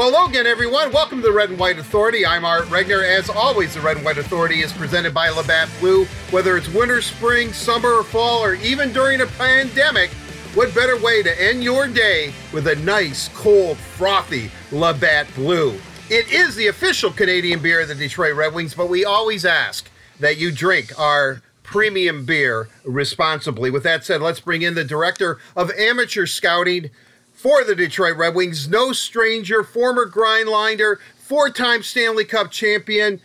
Well, hello again, everyone. Welcome to the Red and White Authority. I'm Art Regner. As always, the Red and White Authority is presented by Labatt Blue. Whether it's winter, spring, summer, or fall, or even during a pandemic, what better way to end your day with a nice, cold, frothy Labatt Blue? It is the official Canadian beer of the Detroit Red Wings, but we always ask that you drink our premium beer responsibly. With that said, let's bring in the director of amateur scouting for the Detroit Red Wings, no stranger, former grindliner, four-time Stanley Cup champion,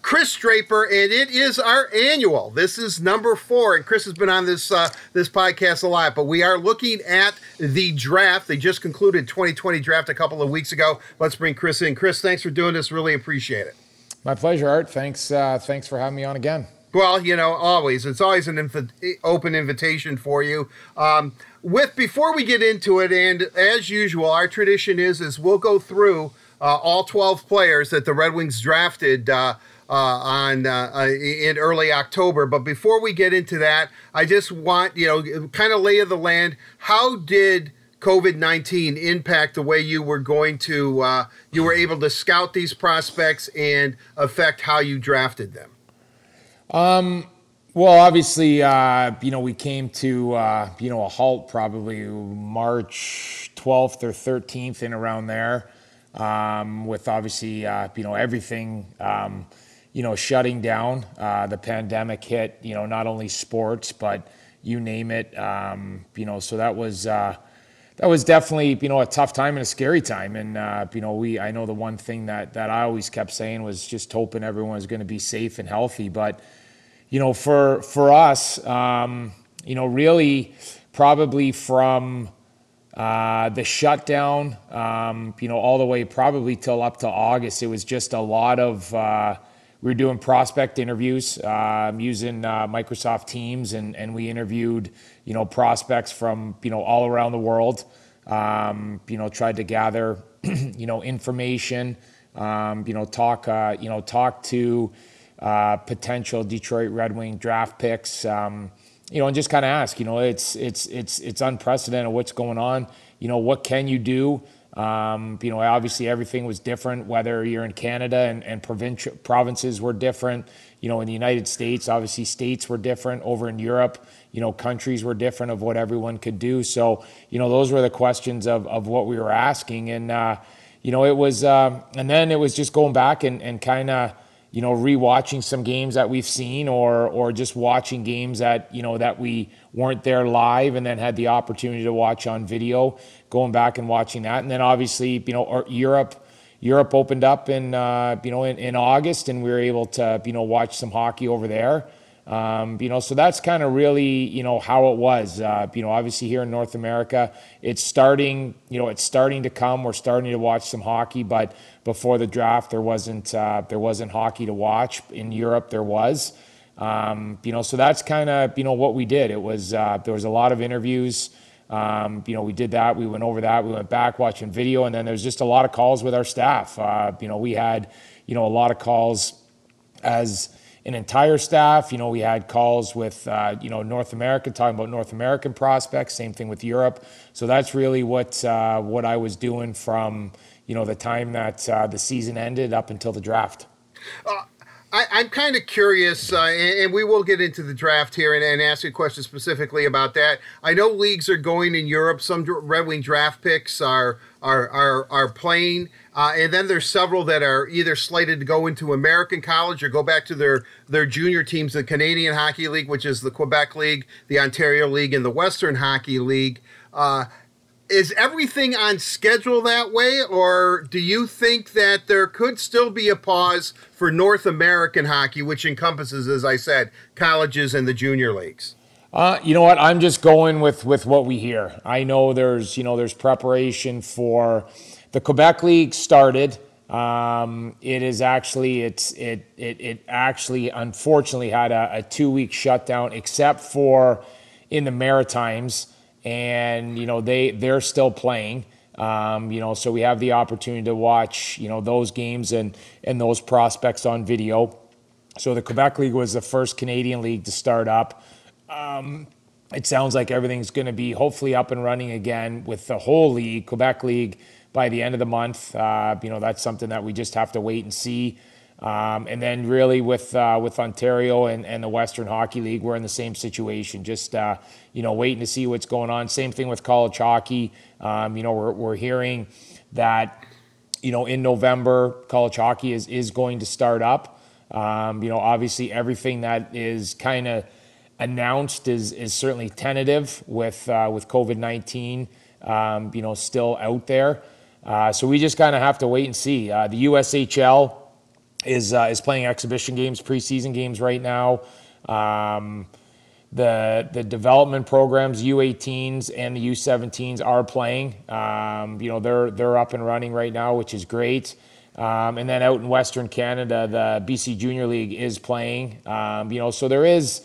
Kris Draper, and it is our annual. This is number four, and Kris has been on this uh, this podcast a lot. But we are looking at the draft. They just concluded 2020 draft a couple of weeks ago. Let's bring Kris in. Kris, thanks for doing this. Really appreciate it. My pleasure, Art. Thanks. Uh, thanks for having me on again. Well, you know, always it's always an inv- open invitation for you. Um, with before we get into it, and as usual, our tradition is is we'll go through uh, all 12 players that the Red Wings drafted. Uh, uh, on uh, uh, in early October. But before we get into that, I just want you know kind of lay of the land. How did COVID nineteen impact the way you were going to uh, you were able to scout these prospects and affect how you drafted them? Um, well, obviously, uh, you know, we came to, uh, you know, a halt probably March 12th or 13th and around there um, with obviously, uh, you know, everything, um, you know, shutting down. Uh, the pandemic hit, you know, not only sports, but you name it. Um, you know, so that was, uh, that was definitely, you know, a tough time and a scary time. And, uh, you know, we, I know the one thing that, that I always kept saying was just hoping everyone was going to be safe and healthy. But, you know, for for us, um, you know, really probably from uh, the shutdown, um, you know, all the way probably till up to August, it was just a lot of. Uh, we were doing prospect interviews um, using uh, Microsoft Teams, and and we interviewed, you know, prospects from you know all around the world. Um, you know, tried to gather, you know, information. Um, you know, talk, uh, you know, talk to uh, potential Detroit Red Wing draft picks. Um, you know, and just kind of ask. You know, it's it's it's it's unprecedented what's going on. You know, what can you do? Um, you know, obviously everything was different. Whether you're in Canada and, and provincial provinces were different. You know, in the United States, obviously states were different. Over in Europe, you know, countries were different of what everyone could do. So, you know, those were the questions of of what we were asking, and uh, you know, it was, uh, and then it was just going back and and kind of you know, rewatching some games that we've seen or or just watching games that, you know, that we weren't there live and then had the opportunity to watch on video, going back and watching that. And then obviously, you know, Europe Europe opened up in uh, you know in, in August and we were able to, you know, watch some hockey over there. Um, you know, so that's kind of really, you know, how it was. Uh, you know, obviously here in North America, it's starting, you know, it's starting to come. We're starting to watch some hockey, but before the draft, there wasn't uh, there wasn't hockey to watch. In Europe, there was. Um, you know, so that's kind of you know what we did. It was uh, there was a lot of interviews. Um, you know, we did that. We went over that. We went back watching video, and then there's just a lot of calls with our staff. Uh, you know, we had you know a lot of calls as an entire staff. You know, we had calls with, uh, you know, North America, talking about North American prospects, same thing with Europe. So that's really what, uh, what I was doing from, you know, the time that uh, the season ended up until the draft. I, am kind of curious, uh, and, and, we will get into the draft here and, and, ask a question specifically about that. I know leagues are going in Europe. Some Red Wing draft picks are are are, are playing, uh, and then there's several that are either slated to go into American college or go back to their their junior teams, the Canadian Hockey League, which is the Quebec League, the Ontario League, and the Western Hockey League. Uh, is everything on schedule that way, or do you think that there could still be a pause for North American hockey, which encompasses, as I said, colleges and the junior leagues? Uh, you know what? I'm just going with with what we hear. I know there's you know there's preparation for the Quebec League started. Um, it is actually it's it it it actually unfortunately had a, a two week shutdown, except for in the Maritimes and you know they they're still playing. Um, you know, so we have the opportunity to watch you know those games and and those prospects on video. So the Quebec League was the first Canadian league to start up. Um, it sounds like everything's going to be hopefully up and running again with the whole league, Quebec League, by the end of the month. Uh, you know, that's something that we just have to wait and see. Um, and then really with uh, with Ontario and, and the Western Hockey League, we're in the same situation. Just uh, you know, waiting to see what's going on. Same thing with college hockey. Um, you know, we're we're hearing that you know in November college hockey is is going to start up. Um, you know, obviously everything that is kind of announced is is certainly tentative with uh, with COVID nineteen. Um, you know, still out there. Uh, so we just kind of have to wait and see. Uh, the USHL is uh, is playing exhibition games, preseason games right now. Um, the the development programs, U18s and the U17s are playing. Um, you know they're they're up and running right now, which is great. Um, and then out in Western Canada, the BC Junior League is playing. Um, you know, so there is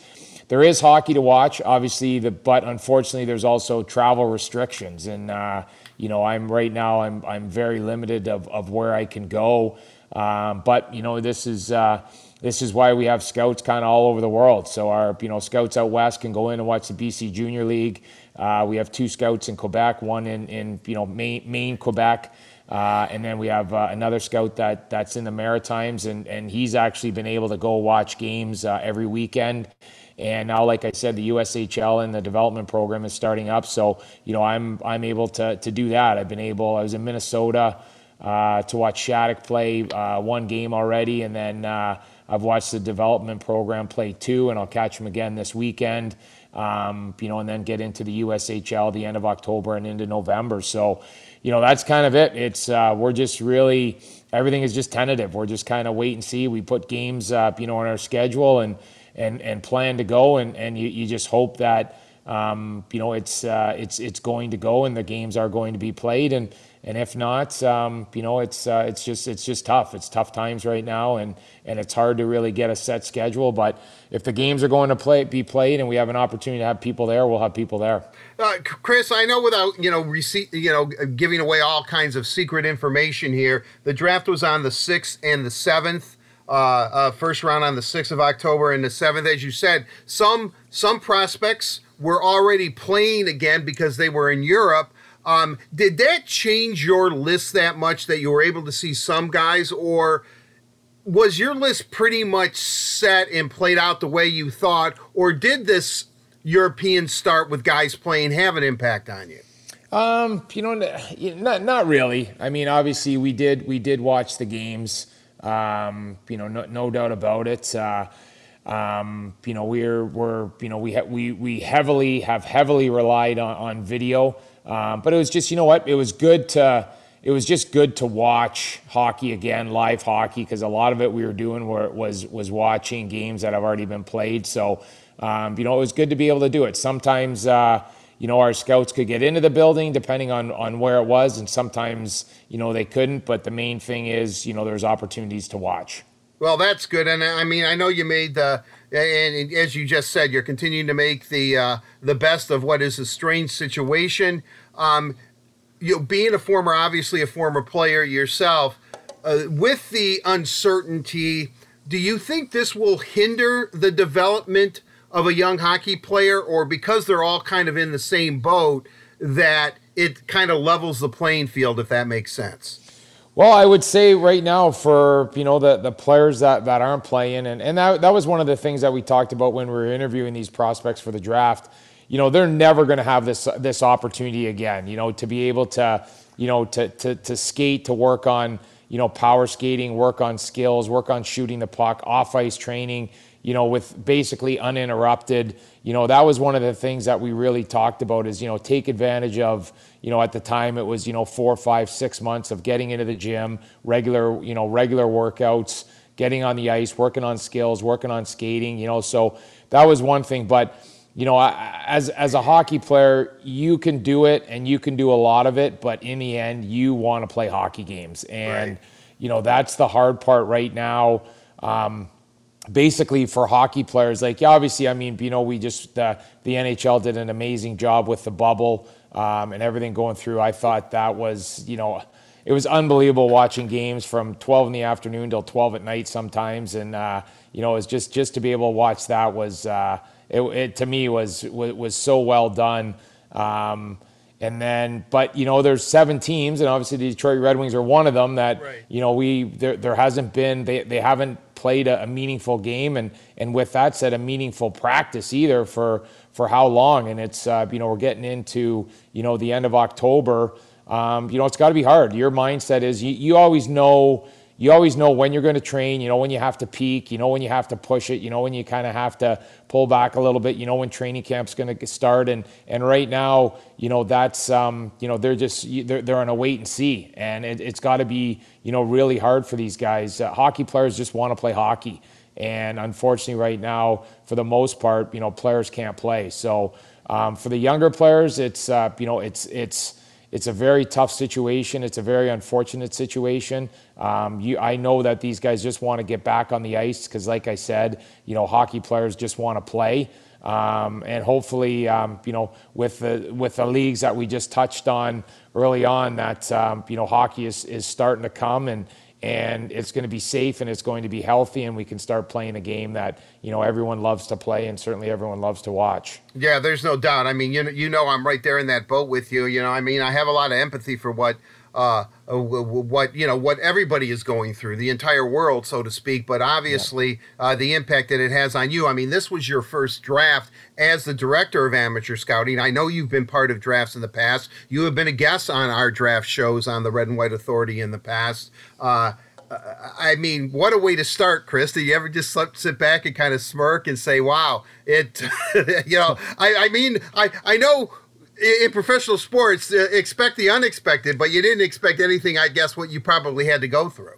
there is hockey to watch, obviously. The, but unfortunately, there's also travel restrictions, and uh, you know, I'm right now I'm I'm very limited of of where I can go. Um, but you know, this is uh, this is why we have scouts kind of all over the world. So our you know scouts out west can go in and watch the BC Junior League. Uh, we have two scouts in Quebec, one in in you know Maine, Maine Quebec. Uh, and then we have uh, another scout that that's in the Maritimes, and, and he's actually been able to go watch games uh, every weekend. And now, like I said, the USHL and the development program is starting up. So, you know, I'm I'm able to to do that. I've been able. I was in Minnesota uh, to watch Shattuck play uh, one game already, and then uh, I've watched the development program play two, and I'll catch them again this weekend. Um, you know, and then get into the USHL the end of October and into November. So, you know, that's kind of it. It's uh, we're just really everything is just tentative. We're just kind of wait and see. We put games, uh, you know, on our schedule and and and plan to go, and and you, you just hope that um, you know it's uh, it's it's going to go, and the games are going to be played, and and if not, um, you know, it's uh, it's just it's just tough. It's tough times right now, and and it's hard to really get a set schedule. But if the games are going to play be played, and we have an opportunity to have people there, we'll have people there. Uh, Kris, I know without you know receipt, you know, giving away all kinds of secret information here. The draft was on the sixth and the seventh. Uh, uh, first round on the 6th of October and the 7th. As you said, some some prospects were already playing again because they were in Europe. Um, did that change your list that much that you were able to see some guys, or was your list pretty much set and played out the way you thought, or did this European start with guys playing have an impact on you? Um, you know, not not really. I mean, obviously we did we did watch the games. Um, you know, no, no doubt about it. Uh, um, you know, we're we're you know we ha- we we heavily have heavily relied on, on video. Um, but it was just, you know what? It was good to, it was just good to watch hockey again, live hockey, because a lot of it we were doing were, was was watching games that have already been played. So, um, you know, it was good to be able to do it. Sometimes, uh, you know, our scouts could get into the building depending on on where it was, and sometimes, you know, they couldn't. But the main thing is, you know, there's opportunities to watch. Well, that's good, and I mean, I know you made the, and as you just said, you're continuing to make the uh, the best of what is a strange situation. Um, you know, being a former, obviously a former player yourself, uh, with the uncertainty, do you think this will hinder the development of a young hockey player, or because they're all kind of in the same boat, that it kind of levels the playing field, if that makes sense? Well, I would say right now for you know the the players that, that aren't playing, and, and that, that was one of the things that we talked about when we were interviewing these prospects for the draft. You know, they're never going to have this this opportunity again. You know, to be able to you know to to to skate, to work on you know power skating, work on skills, work on shooting the puck, off ice training you know, with basically uninterrupted. You know, that was one of the things that we really talked about is, you know, take advantage of, you know, at the time it was, you know, four, five, six months of getting into the gym, regular, you know, regular workouts, getting on the ice, working on skills, working on skating, you know, so that was one thing. But, you know, as, as a hockey player, you can do it and you can do a lot of it, but in the end, you want to play hockey games. And, right. you know, that's the hard part right now. Um, basically for hockey players, like obviously, I mean, you know, we just uh, the NHL did an amazing job with the bubble um, and everything going through. I thought that was, you know, it was unbelievable watching games from 12 in the afternoon till 12 at night sometimes, and uh, you know, it was just just to be able to watch that was uh, it, it, to me was, was, was so well done. Um, And then, but you know, there's seven teams, and obviously the Detroit Red Wings are one of them. That right. you know, we there there hasn't been they they haven't played a, a, meaningful game, and and with that said, a meaningful practice either for for how long. And it's uh, you know we're getting into you know the end of October. Um, you know, it's got to be hard. Your mindset is you, you always know you always know when you're going to train, you know when you have to peak, you know when you have to push it, you know when you kind of have to pull back a little bit, you know when training camp's going to start and and right now, you know that's um, you know they're just they're, they're on a wait and see and it, has got to be, you know really hard for these guys. Uh, hockey players just want to play hockey. And unfortunately, right now, for the most part, you know, players can't play. So um, for the younger players, it's uh, you know, it's it's it's a very tough situation. It's a very unfortunate situation. Um, you, I know that these guys just want to get back on the ice because, like I said, you know, hockey players just want to play. Um, and hopefully, um, you know, with the with the leagues that we just touched on early on, that um, you know, hockey is is starting to come and and it's going to be safe and it's going to be healthy and we can start playing a game that you know everyone loves to play and certainly everyone loves to watch. Yeah there's no doubt. I mean you know, you know i'm right there in that boat with you you know i mean i have a lot of empathy for what uh, uh what you know what everybody is going through the entire world so to speak but obviously uh, the impact that it has on you i mean this was your first draft as the director of amateur scouting i know you've been part of drafts in the past you have been a guest on our draft shows on the red and white authority in the past uh, I mean, what a way to start, Kris. Do you ever just sit back and kind of smirk and say, "Wow, it"? you know, I, I mean, I I know in professional sports, uh, expect the unexpected, but you didn't expect anything. I guess what you probably had to go through.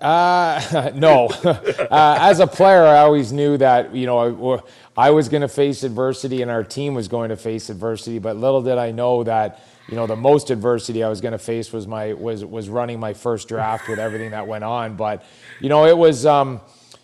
Uh, no. uh, as a player, I always knew that you know I, I was going to face adversity, and our team was going to face adversity. But little did I know that you know the most adversity I was going to face was my was was running my first draft with everything that went on. But you know it was. Um,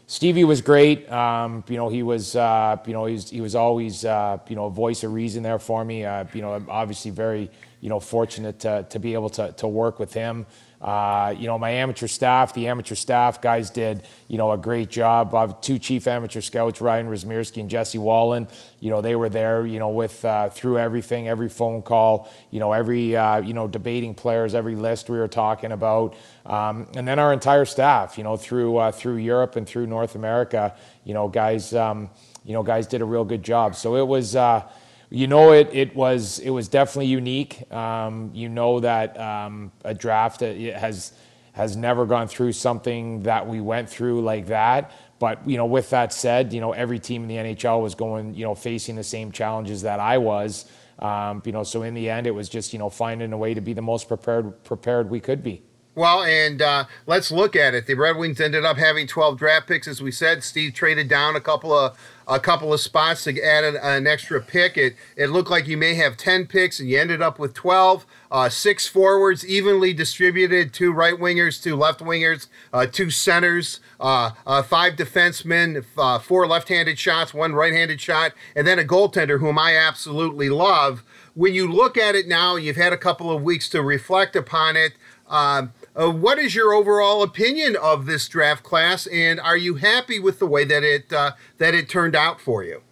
Stevie was great. Um, you know, he was, uh, you know, he was, he was always, uh, you know, a voice of reason there for me. Uh, you know, I'm obviously very, you know, fortunate to, to be able to, to work with him. Uh, you know, my amateur staff, the amateur staff guys did, you know, a great job. I have two chief amateur scouts, Ryan Razmierski and Jesse Wallin. You know, they were there, you know, with uh, through everything, every phone call, you know, every, uh, you know, debating players, every list we were talking about. Um, and then our entire staff, you know, through, uh, through Europe and through North America, you know, guys, um, you know, guys did a real good job. So it was, uh, you know it it was it was definitely unique. Um, you know that um, a draft has has never gone through something that we went through like that. But you know, with that said, you know every team in the NHL was going you know facing the same challenges that I was. Um, you know, so in the end, it was just you know finding a way to be the most prepared prepared we could be. Well, and uh, let's look at it. The Red Wings ended up having 12 draft picks, as we said. Steve traded down a couple of a couple of spots to add an, extra pick. It it looked like you may have 10 picks, and you ended up with 12. Uh, six forwards, evenly distributed. Two right wingers, two left wingers, uh, two centers, uh, uh, five defensemen, uh, four left-handed shots, one right-handed shot, and then a goaltender whom I absolutely love. When you look at it now, you've had a couple of weeks to reflect upon it. Um, uh, what is your overall opinion of this draft class, and are you happy with the way that it uh, that it turned out for you?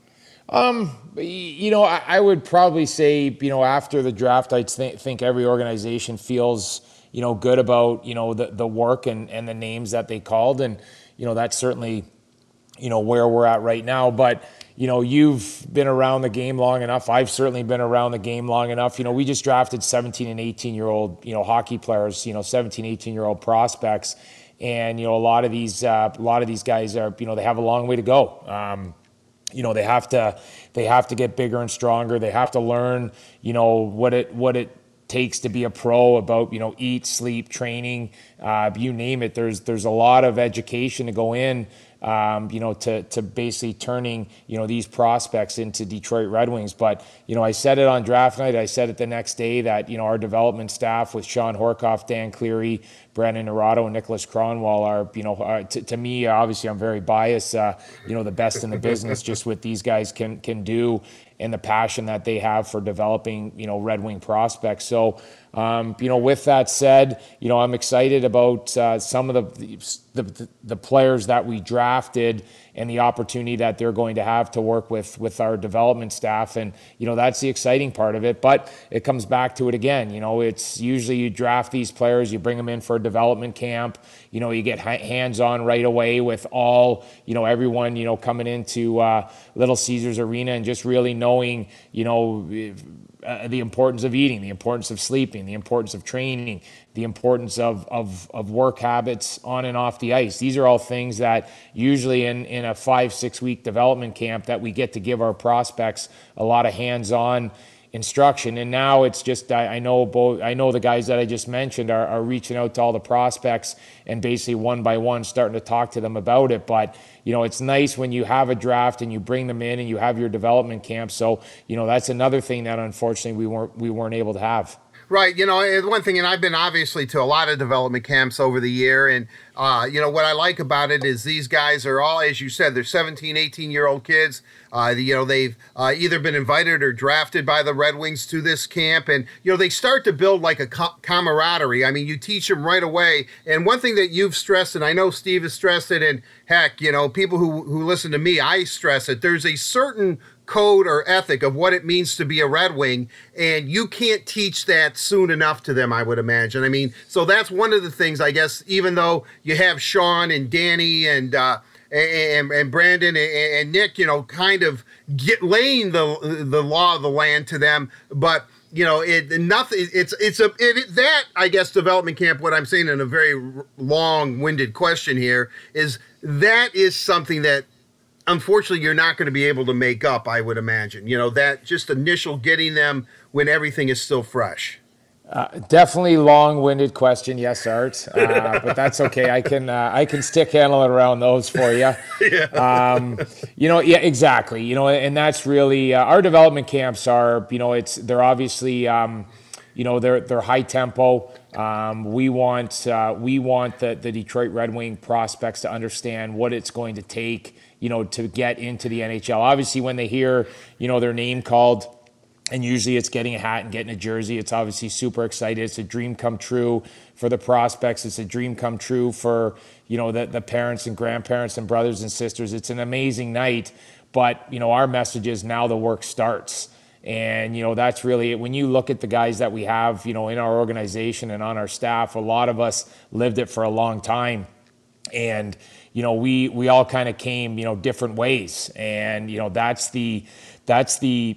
Um, you know, I, I, would probably say, you know, after the draft, I th- think every organization feels, you know, good about, you know, the, the work and, and the names that they called. And, you know, that's certainly, you know, where we're at right now. But, you know, you've been around the game long enough. I've certainly been around the game long enough. You know, we just drafted 17 and 18 year old, you know, hockey players, you know, 17, 18 year old prospects. And, you know, a lot of these, uh, a lot of these guys are, you know, they have a long way to go. Um, you know, they have to, they have to get bigger and stronger. They have to learn, you know, what it, what it, takes to be a pro about you know eat sleep training uh, you name it there's there's a lot of education to go in um, you know, to, to basically turning, you know, these prospects into Detroit Red Wings. But, you know, I said it on draft night. I said it the next day that, you know, our development staff with Shawn Horcoff, Dan Cleary, Brandon Naurato, and Niklas Kronwall are, you know, are, to, to, me, obviously, I'm very biased, uh, you know, the best in the business, just what these guys can, can do and the passion that they have for developing, you know, Red Wing prospects. So, um, you know, with that said, you know, I'm excited about uh, some of the, the, the players that we drafted and the opportunity that they're going to have to work with with our development staff. And you know that's the exciting part of it. But it comes back to it again. You know, it's usually you draft these players, you bring them in for a development camp. You know, you get hands on right away with all you know everyone you know coming into uh, Little Caesars Arena and just really knowing you know. Uh, the importance of eating, the importance of sleeping, the importance of training, the importance of, of, of work habits on and off the ice. These are all things that usually in, in a five, six week development camp that we get to give our prospects a lot of hands-on instruction. And now it's just I, I, know both I know the guys that I just mentioned are, are reaching out to all the prospects and basically one by one starting to talk to them about it. But you know, it's nice when you have a draft and you bring them in and you have your development camp. So, you know, that's another thing that unfortunately we weren't we weren't able to have. Right. You know, one thing, and I've been obviously to a lot of development camps over the year. And, uh, you know, what I like about it is these guys are all, as you said, they're 17, 18 year old kids. Uh, you know, they've uh, either been invited or drafted by the Red Wings to this camp. And, you know, they start to build like a camaraderie. I mean, you teach them right away. And one thing that you've stressed, and I know Steve has stressed it, and heck, you know, people who, who listen to me, I stress it. There's a certain code or ethic of what it means to be a Red Wing, and you can't teach that soon enough to them, I would imagine. I mean, so that's one of the things, I guess, even though you have Shawn and Danny and, uh, and, and Brandon and, Nick, you know, kind of get laying the the law of the land to them, but you know, it nothing. It's it's a it, that I guess development camp. What I'm saying in a very long-winded question here is that is something that unfortunately you're not going to be able to make up i would imagine. You know that just initial getting them when everything is still fresh. Uh, definitely long-winded question yes art. Uh, but that's okay. I can uh, i can stick handle it around those for you yeah. Um, you know yeah exactly. You know and that's really uh, our development camps are you know it's they're obviously um, you know they're they're high tempo. Um, we want uh, we want the, the detroit red wing prospects to understand what it's going to take you know, to get into the NHL. Obviously, when they hear, you know, their name called, and usually it's getting a hat and getting a jersey. It's obviously super excited. It's a dream come true for the prospects. It's a dream come true for you know the, the parents and grandparents and brothers and sisters. It's an amazing night. But you know our message is now the work starts. And you know that's really it. When you look at the guys that we have, you know, in our organization and on our staff, a lot of us lived it for a long time. And you know, we we all kind of came, you know, different ways, and you know, that's the that's the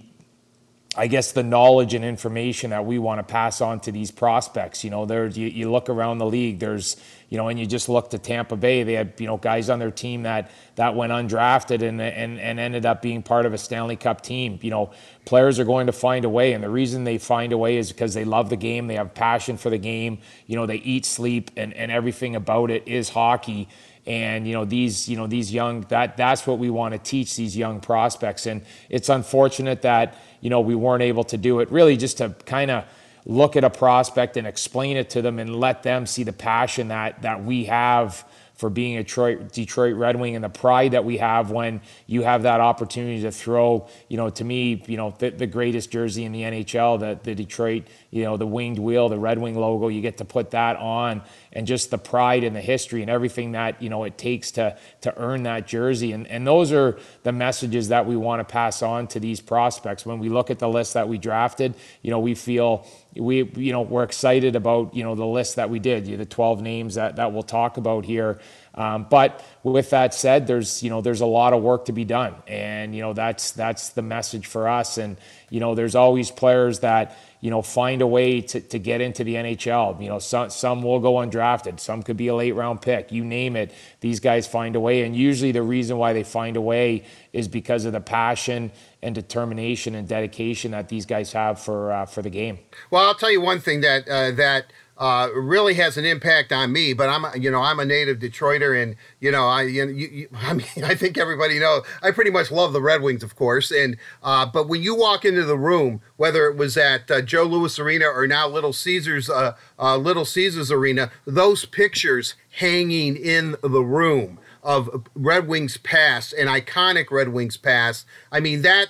I guess the knowledge and information that we want to pass on to these prospects. You know, there's you, you, look around the league, there's you know, and you just look to Tampa Bay, they had you know guys on their team that that went undrafted and and and ended up being part of a Stanley Cup team. You know, players are going to find a way, and the reason they find a way is because they love the game, they have passion for the game. You know, they eat, sleep, and and everything about it is hockey and you know these you know these young that that's what we want to teach these young prospects. And it's unfortunate that you know we weren't able to do it really just to kind of look at a prospect and explain it to them and let them see the passion that that we have for being a Detroit, Detroit Red Wing and the pride that we have when you have that opportunity to throw, you know, to me, you know, the, the greatest jersey in the NHL, the, the Detroit, you know, the winged wheel, the Red Wing logo, you get to put that on and just the pride and the history and everything that, you know, it takes to, to earn that jersey. And, and those are the messages that we want to pass on to these prospects. When we look at the list that we drafted, you know, we feel we you know we're excited about you know the list that we did the 12 names that that we'll talk about here um, but with that said there's you know there's a lot of work to be done and you know that's that's the message for us and you know there's always players that you know, find a way to, to get into the NHL. You know, some, some will go undrafted, some could be a late round pick, you name it. These guys find a way. And usually the reason why they find a way is because of the passion and determination and dedication that these guys have for, uh, for the game. Well, I'll tell you one thing that, uh, that, uh, really has an impact on me. But I'm, you know, I'm a native Detroiter, and you know, I, you, you, I mean, I think everybody knows I pretty much love the Red Wings, of course. And uh, but when you walk into the room, whether it was at uh, Joe Louis Arena or now Little Caesars, uh, uh, Little Caesars Arena, those pictures hanging in the room of Red Wings past and iconic Red Wings past. I mean that.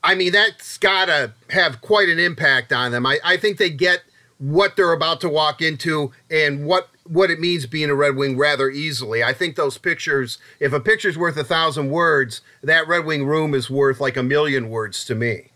I mean that's got to have quite an impact on them. I, I think they get what they're about to walk into and what what it means being a Red Wing rather easily. I think those pictures, if a picture's worth a thousand words, that Red Wing room is worth like a million words to me.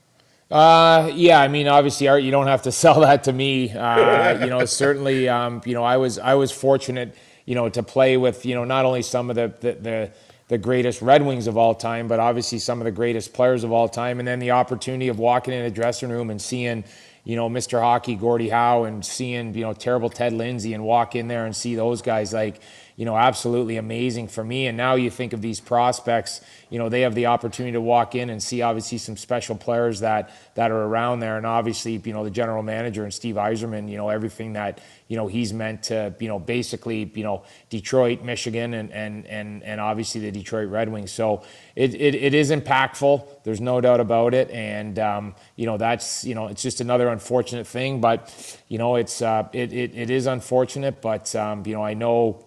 Uh, yeah, I mean, obviously, Art, you don't have to sell that to me. Uh, you know, certainly, um, you know, I was I was fortunate, you know, to play with, you know, not only some of the the, the the greatest Red Wings of all time, but obviously some of the greatest players of all time. And then the opportunity of walking in a dressing room and seeing, you know, Mr. Hockey, Gordie Howe, and seeing, you know, terrible Ted Lindsay and walk in there and see those guys like, you know, absolutely amazing for me. And now you think of these prospects, you know, they have the opportunity to walk in and see obviously some special players that that are around there. And obviously, you know, the general manager and Steve Yzerman, you know, everything that, you know, he's meant to, you know, basically, you know, Detroit, Michigan, and and and and obviously the Detroit Red Wings. So it it, it is impactful. There's no doubt about it. And um, you know, that's you know, it's just another unfortunate thing. But you know, it's uh, it, it it is unfortunate. But um, you know, I know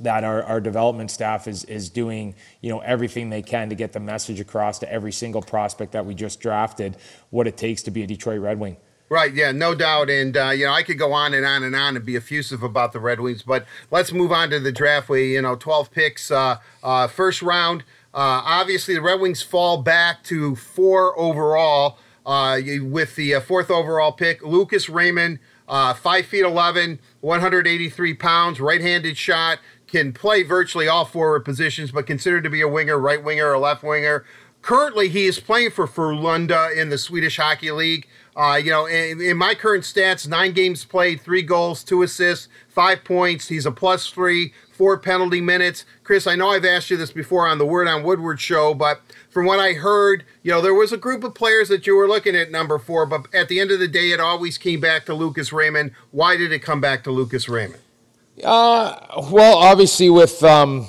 that our, our development staff is is doing you know everything they can to get the message across to every single prospect that we just drafted what it takes to be a Detroit Red Wing. Right, yeah, no doubt. And, uh, you know, I could go on and on and on and be effusive about the Red Wings, but let's move on to the draft. We, you know, 12 picks, uh, uh, first round. Uh, obviously, the Red Wings fall back to four overall uh, with the uh, fourth overall pick. Lucas Raymond, five feet 11, 183 pounds, right handed shot, can play virtually all forward positions, but considered to be a winger, right winger, or left winger. Currently, he is playing for Frölunda in the Swedish Hockey League. Uh, you know, in, in, my current stats, nine games played, three goals, two assists, five points. He's a plus three, four penalty minutes. Kris, I know I've asked you this before on the Word on Woodward show, but from what I heard, you know, there was a group of players that you were looking at number four, but at the end of the day, it always came back to Lucas Raymond. Why did it come back to Lucas Raymond? Uh, well, obviously with um,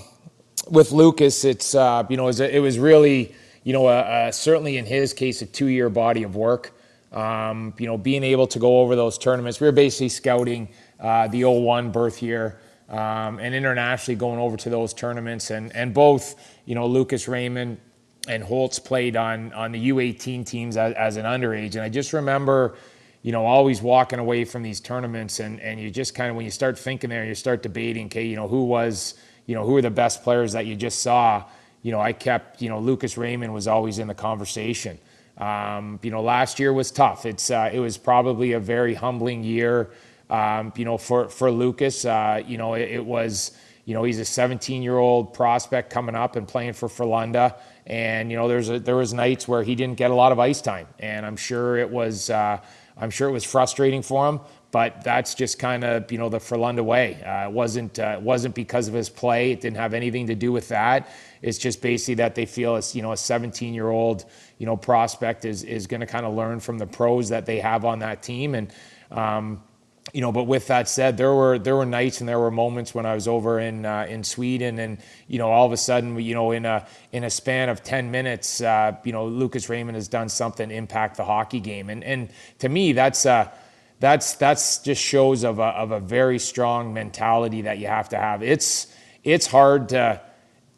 with Lucas, it's uh, you know it was, it was really you know certainly in his case a two year body of work. Um, you know, being able to go over those tournaments, we were basically scouting uh, the 01 birth year um, and internationally going over to those tournaments. And and both you know Lucas Raymond and Holtz played on on the U18 teams as, as an underage, and I just remember you know, always walking away from these tournaments and, and you just kind of, when you start thinking there, you start debating, okay, you know, who was, you know, who are the best players that you just saw? You know, I kept, you know, Lucas Raymond was always in the conversation. Um, you know, last year was tough. It's, uh, it was probably a very humbling year, um, you know, for, for Lucas. Uh, you know, it, it, was, you know, he's a 17 year old prospect coming up and playing for Frölunda. And, you know, there's a, there was nights where he didn't get a lot of ice time. And I'm sure it was, uh, I'm sure it was frustrating for him, but that's just kind of you know the Frölunda way. Uh, it wasn't uh, it wasn't because of his play. It didn't have anything to do with that. It's just basically that they feel as you know a 17 year old you know prospect is is going to kind of learn from the pros that they have on that team and. Um, you know, but with that said, there were there were nights and there were moments when I was over in uh, in Sweden, and you know, all of a sudden, you know, in a in a span of ten minutes, uh, you know, Lucas Raymond has done something impact the hockey game, and and to me, that's uh, that's that's just shows of a of a very strong mentality that you have to have. It's it's hard to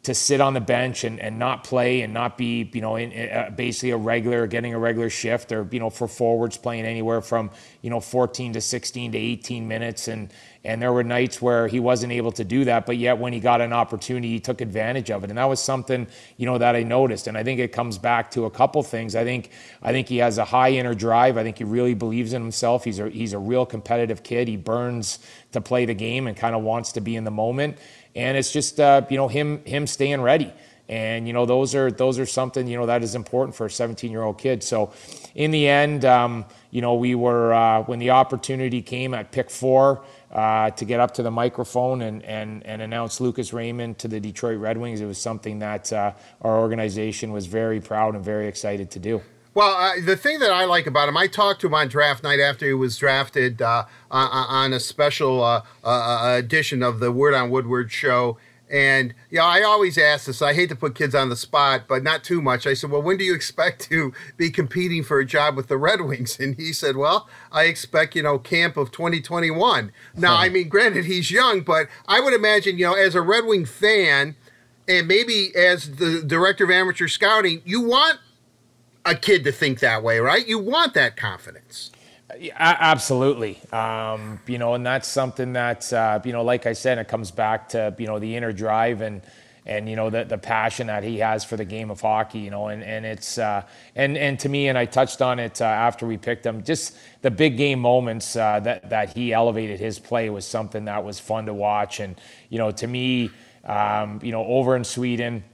to sit on the bench and, and not play and not be, you know, in, uh, basically a regular, getting a regular shift or, you know, for forwards playing anywhere from, you know, 14 to 16 to 18 minutes. And, and there were nights where he wasn't able to do that, but yet when he got an opportunity, he took advantage of it. And that was something, you know, that I noticed. And I think it comes back to a couple things. I think, I think he has a high inner drive. I think he really believes in himself. He's a, he's a real competitive kid. He burns to play the game and kind of wants to be in the moment and it's just uh, you know him him staying ready and you know those are those are something you know that is important for a 17 year old kid so in the end um, you know we were uh, when the opportunity came at pick four uh, to get up to the microphone and, and, and announce Lucas Raymond to the Detroit Red Wings, it was something that uh, our organization was very proud and very excited to do. Well, the thing that I like about him, I talked to him on draft night after he was drafted uh, on a special uh, uh, edition of the Word on Woodward show. And, you know, I always ask this. I hate to put kids on the spot, but not too much. I said, well, when do you expect to be competing for a job with the Red Wings? And he said, well, I expect, you know, camp of 2021. Now, I mean, granted, he's young, but I would imagine, you know, as a Red Wing fan, and maybe as the director of amateur scouting, you want a kid to think that way, right? You want that confidence. Absolutely. Um, you know, and that's something that, uh, you know, like I said, it comes back to, you know, the inner drive and, and you know the the passion that he has for the game of hockey, you know, and and it's uh, and and to me, and I touched on it uh, after we picked him. Just the big game moments uh, that that he elevated his play was something that was fun to watch, and you know, to me, um, you know, over in Sweden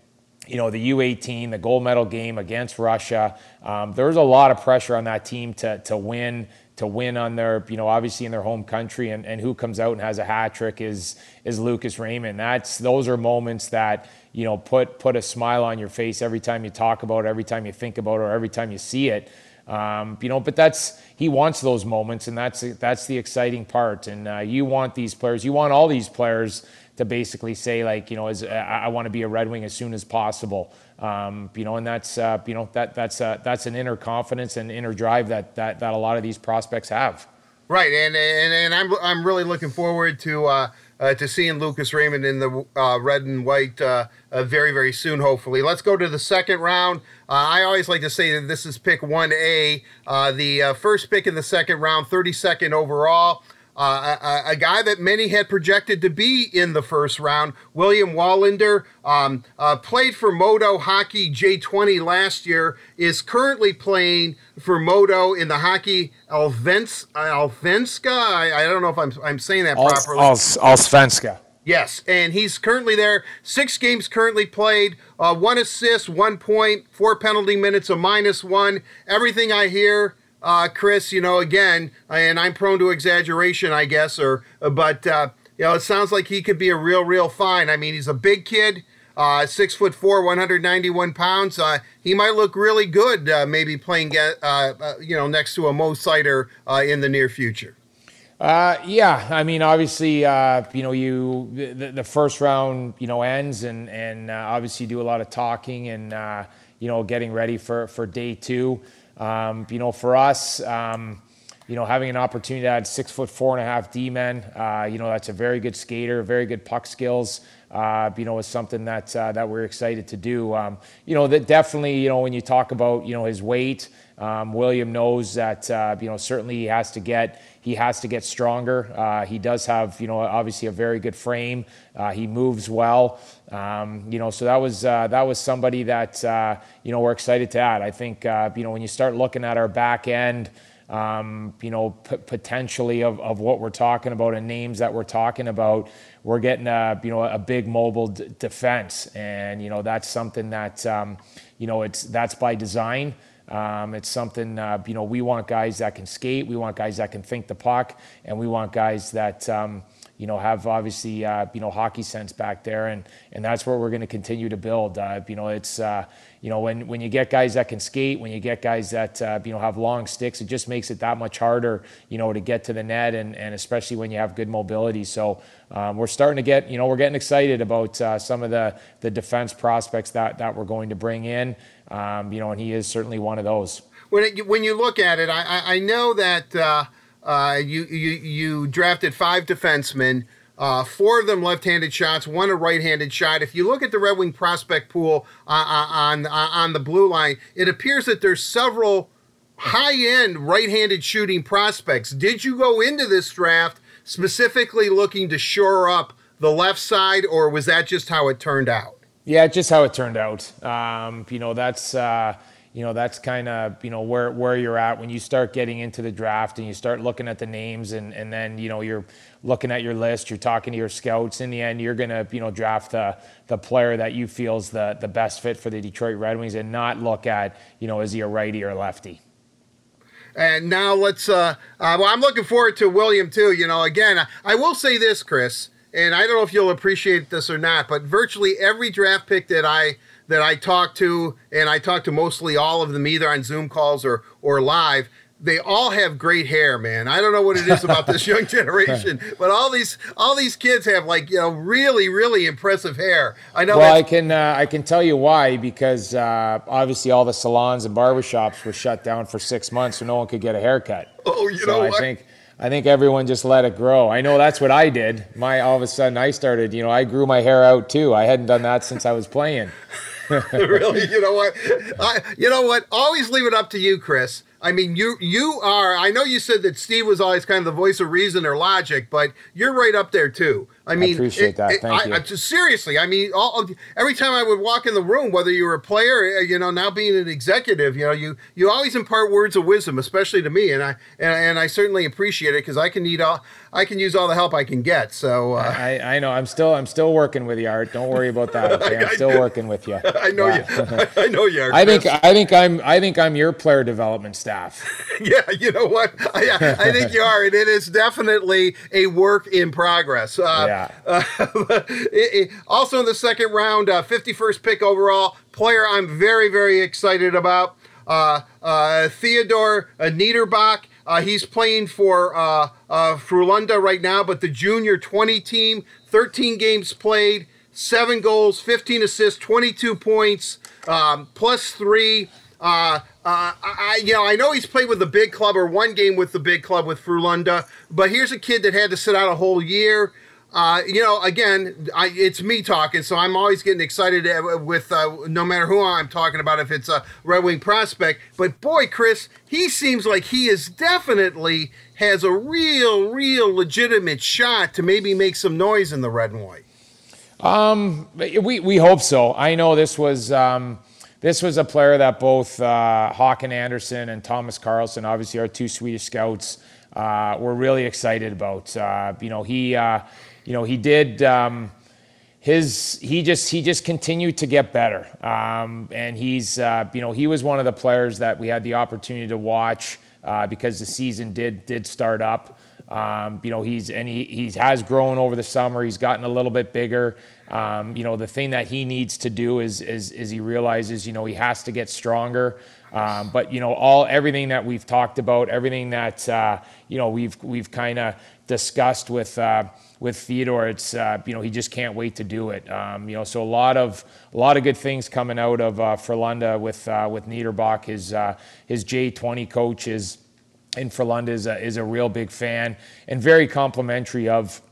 you know, the U18, the gold medal game against Russia. Um, there was a lot of pressure on that team to, to win, to win on their, you know, obviously in their home country. And, and who comes out and has a hat trick is, is Lucas Raymond. That's, those are moments that, you know, put, put a smile on your face every time you talk about it, every time you think about it, or every time you see it. Um, you know, but that's he wants those moments, and that's that's the exciting part. And uh, you want these players, you want all these players to basically say like you know as I, want to be a Red Wing as soon as possible. Um, you know, and that's uh, you know that that's uh, that's an inner confidence and inner drive that that that a lot of these prospects have. Right, and and, and I'm I'm really looking forward to. Uh, uh, to seeing Lucas Raymond in the uh, red and white uh, very, very soon, hopefully. Let's go to the second round. I always like to say that this is pick 1A, uh, the first pick in the second round, 32nd overall. Uh, a, a, guy that many had projected to be in the first round, William Wallinder, um, uh, played for MoDo Hockey J20 last year, is currently playing for MoDo in the Hockey Alvens, Alvenska. I, I, don't know if I'm, I'm saying that properly. Allsvenska. Yes, and he's currently there. Six games currently played, uh, one assist, one point, four penalty minutes, a minus one. Everything I hear uh, Kris, you know, again, and I'm prone to exaggeration, I guess, or but uh, you know, it sounds like he could be a real, real fine. I mean, he's a big kid, uh, six foot four, 191 pounds. Uh, he might look really good, uh, maybe playing, uh, uh, you know, next to a Mo Seider uh, in the near future. Uh, yeah, I mean, obviously, uh, you know, you the, the, first round, you know, ends, and and uh, obviously do a lot of talking and uh, you know getting ready for for day two. Um, you know, for us, um, you know, having an opportunity to add six foot four and a half D men, uh, you know, that's a very good skater, very good puck skills. Uh, you know, is something that uh, that we're excited to do. Um, you know, that definitely, you know, when you talk about you know his weight, um, William knows that uh, you know certainly he has to get he has to get stronger. Uh, he does have, you know, obviously a very good frame. Uh, he moves well. Um, you know, so that was uh, that was somebody that uh, you know we're excited to add. I think uh, you know when you start looking at our back end. Um, you know, p- potentially of, of what we're talking about and names that we're talking about, we're getting a, you know, a big mobile d- defense. And, you know, that's something that, um, you know, it's, that's by design. Um, it's something, uh, you know, we want guys that can skate, we want guys that can think the puck, and we want guys that, um, you know, have obviously, uh, you know, hockey sense back there. And, and that's where we're going to continue to build. Uh, you know, it's, uh, you know, when, when you get guys that can skate, when you get guys that, uh, you know, have long sticks, it just makes it that much harder, you know, to get to the net and, and especially when you have good mobility. So um, we're starting to get, you know, we're getting excited about uh, some of the, the defense prospects that, that we're going to bring in. Um, you know, and he is certainly one of those. When it, when you look at it, I, I know that uh, uh, you, you you drafted five defensemen. Uh, four of them left-handed shots, one a right-handed shot. If you look at the Red Wing prospect pool uh, uh, on on, on the blue line, it appears that there's several high-end right-handed shooting prospects. Did you go into this draft specifically looking to shore up the left side, or was that just how it turned out? Yeah, just how it turned out. Um, you know, that's uh, you know that's kind of you know where where you're at when you start getting into the draft and you start looking at the names and and then you know you're looking at your list, you're talking to your scouts. In the end, you're gonna you know draft the the player that you feel is the the best fit for the Detroit Red Wings and not look at you know is he a righty or a lefty. And now let's. Uh, uh, well, I'm looking forward to William too. You know, again, I will say this, Kris and I don't know if you'll appreciate this or not, but virtually every draft pick that I that I talk to, and I talk to mostly all of them either on Zoom calls or or live, they all have great hair, man. I don't know what it is about this young generation, but all these all these kids have like you know really really impressive hair. I know. Well, I can uh, I can tell you why because uh, obviously all the salons and barbershops were shut down for six months, so no one could get a haircut. Oh, you so know what? I think I think everyone just let it grow. I know that's what I did. My all of a sudden I started, you know, I grew my hair out too. I hadn't done that since I was playing. really, you know what? I, you know what? Always leave it up to you, Kris. I mean, you you are. I know you said that Steve was always kind of the voice of reason or logic, but you're right up there too. I mean, I appreciate it, that. It, Thank I, you. I, just, seriously, I mean, all, every time I would walk in the room, whether you were a player, uh, you know, now being an executive, you know, you you always impart words of wisdom, especially to me, and I and, and I certainly appreciate it because I can need all I can use all the help I can get. So uh, I, I know I'm still I'm still working with you, Art. Don't worry about that. Okay? I'm still working with you. I know yeah. you. I know you are. I think I think I'm I think I'm your player development staff. yeah, you know what? I, I think you are, and it is definitely a work in progress. Uh, yeah. Uh, it, it, also in the second round, uh, 51st pick overall player, I'm very very excited about. Uh, uh, Theodore Niederbach. Uh, he's playing for uh, uh, Frölunda right now, but the junior 20 team, 13 games played, seven goals, 15 assists, 22 points, um, plus three. Uh, uh, I, you know, I know he's played with the big club or one game with the big club with Frölunda, but here's a kid that had to sit out a whole year. Uh, you know, again, I, it's me talking, so I'm always getting excited uh, with uh, no matter who I'm talking about, if it's a Red Wing prospect. But boy, Kris, he seems like he is definitely has a real, real legitimate shot to maybe make some noise in the red and white. Um, we we hope so. I know this was. Um, this was a player that both uh, Håkan Andersson and Thomas Carlson, obviously our two Swedish scouts, uh, were really excited about. Uh, you know, he uh, you know, he did. Um, his he just he just continued to get better, um, and he's uh, you know he was one of the players that we had the opportunity to watch uh, because the season did did start up. Um, you know he's and he he has grown over the summer. He's gotten a little bit bigger. Um, you know the thing that he needs to do is is is he realizes you know he has to get stronger. Um, but you know all everything that we've talked about, everything that uh, you know we've we've kind of discussed with uh, with Theodore, it's uh, you know he just can't wait to do it. Um, you know, so a lot of a lot of good things coming out of uh, Frölunda with uh, with Niederbach. His uh, his J20 coach is in Frölunda is a, is a real big fan and very complimentary of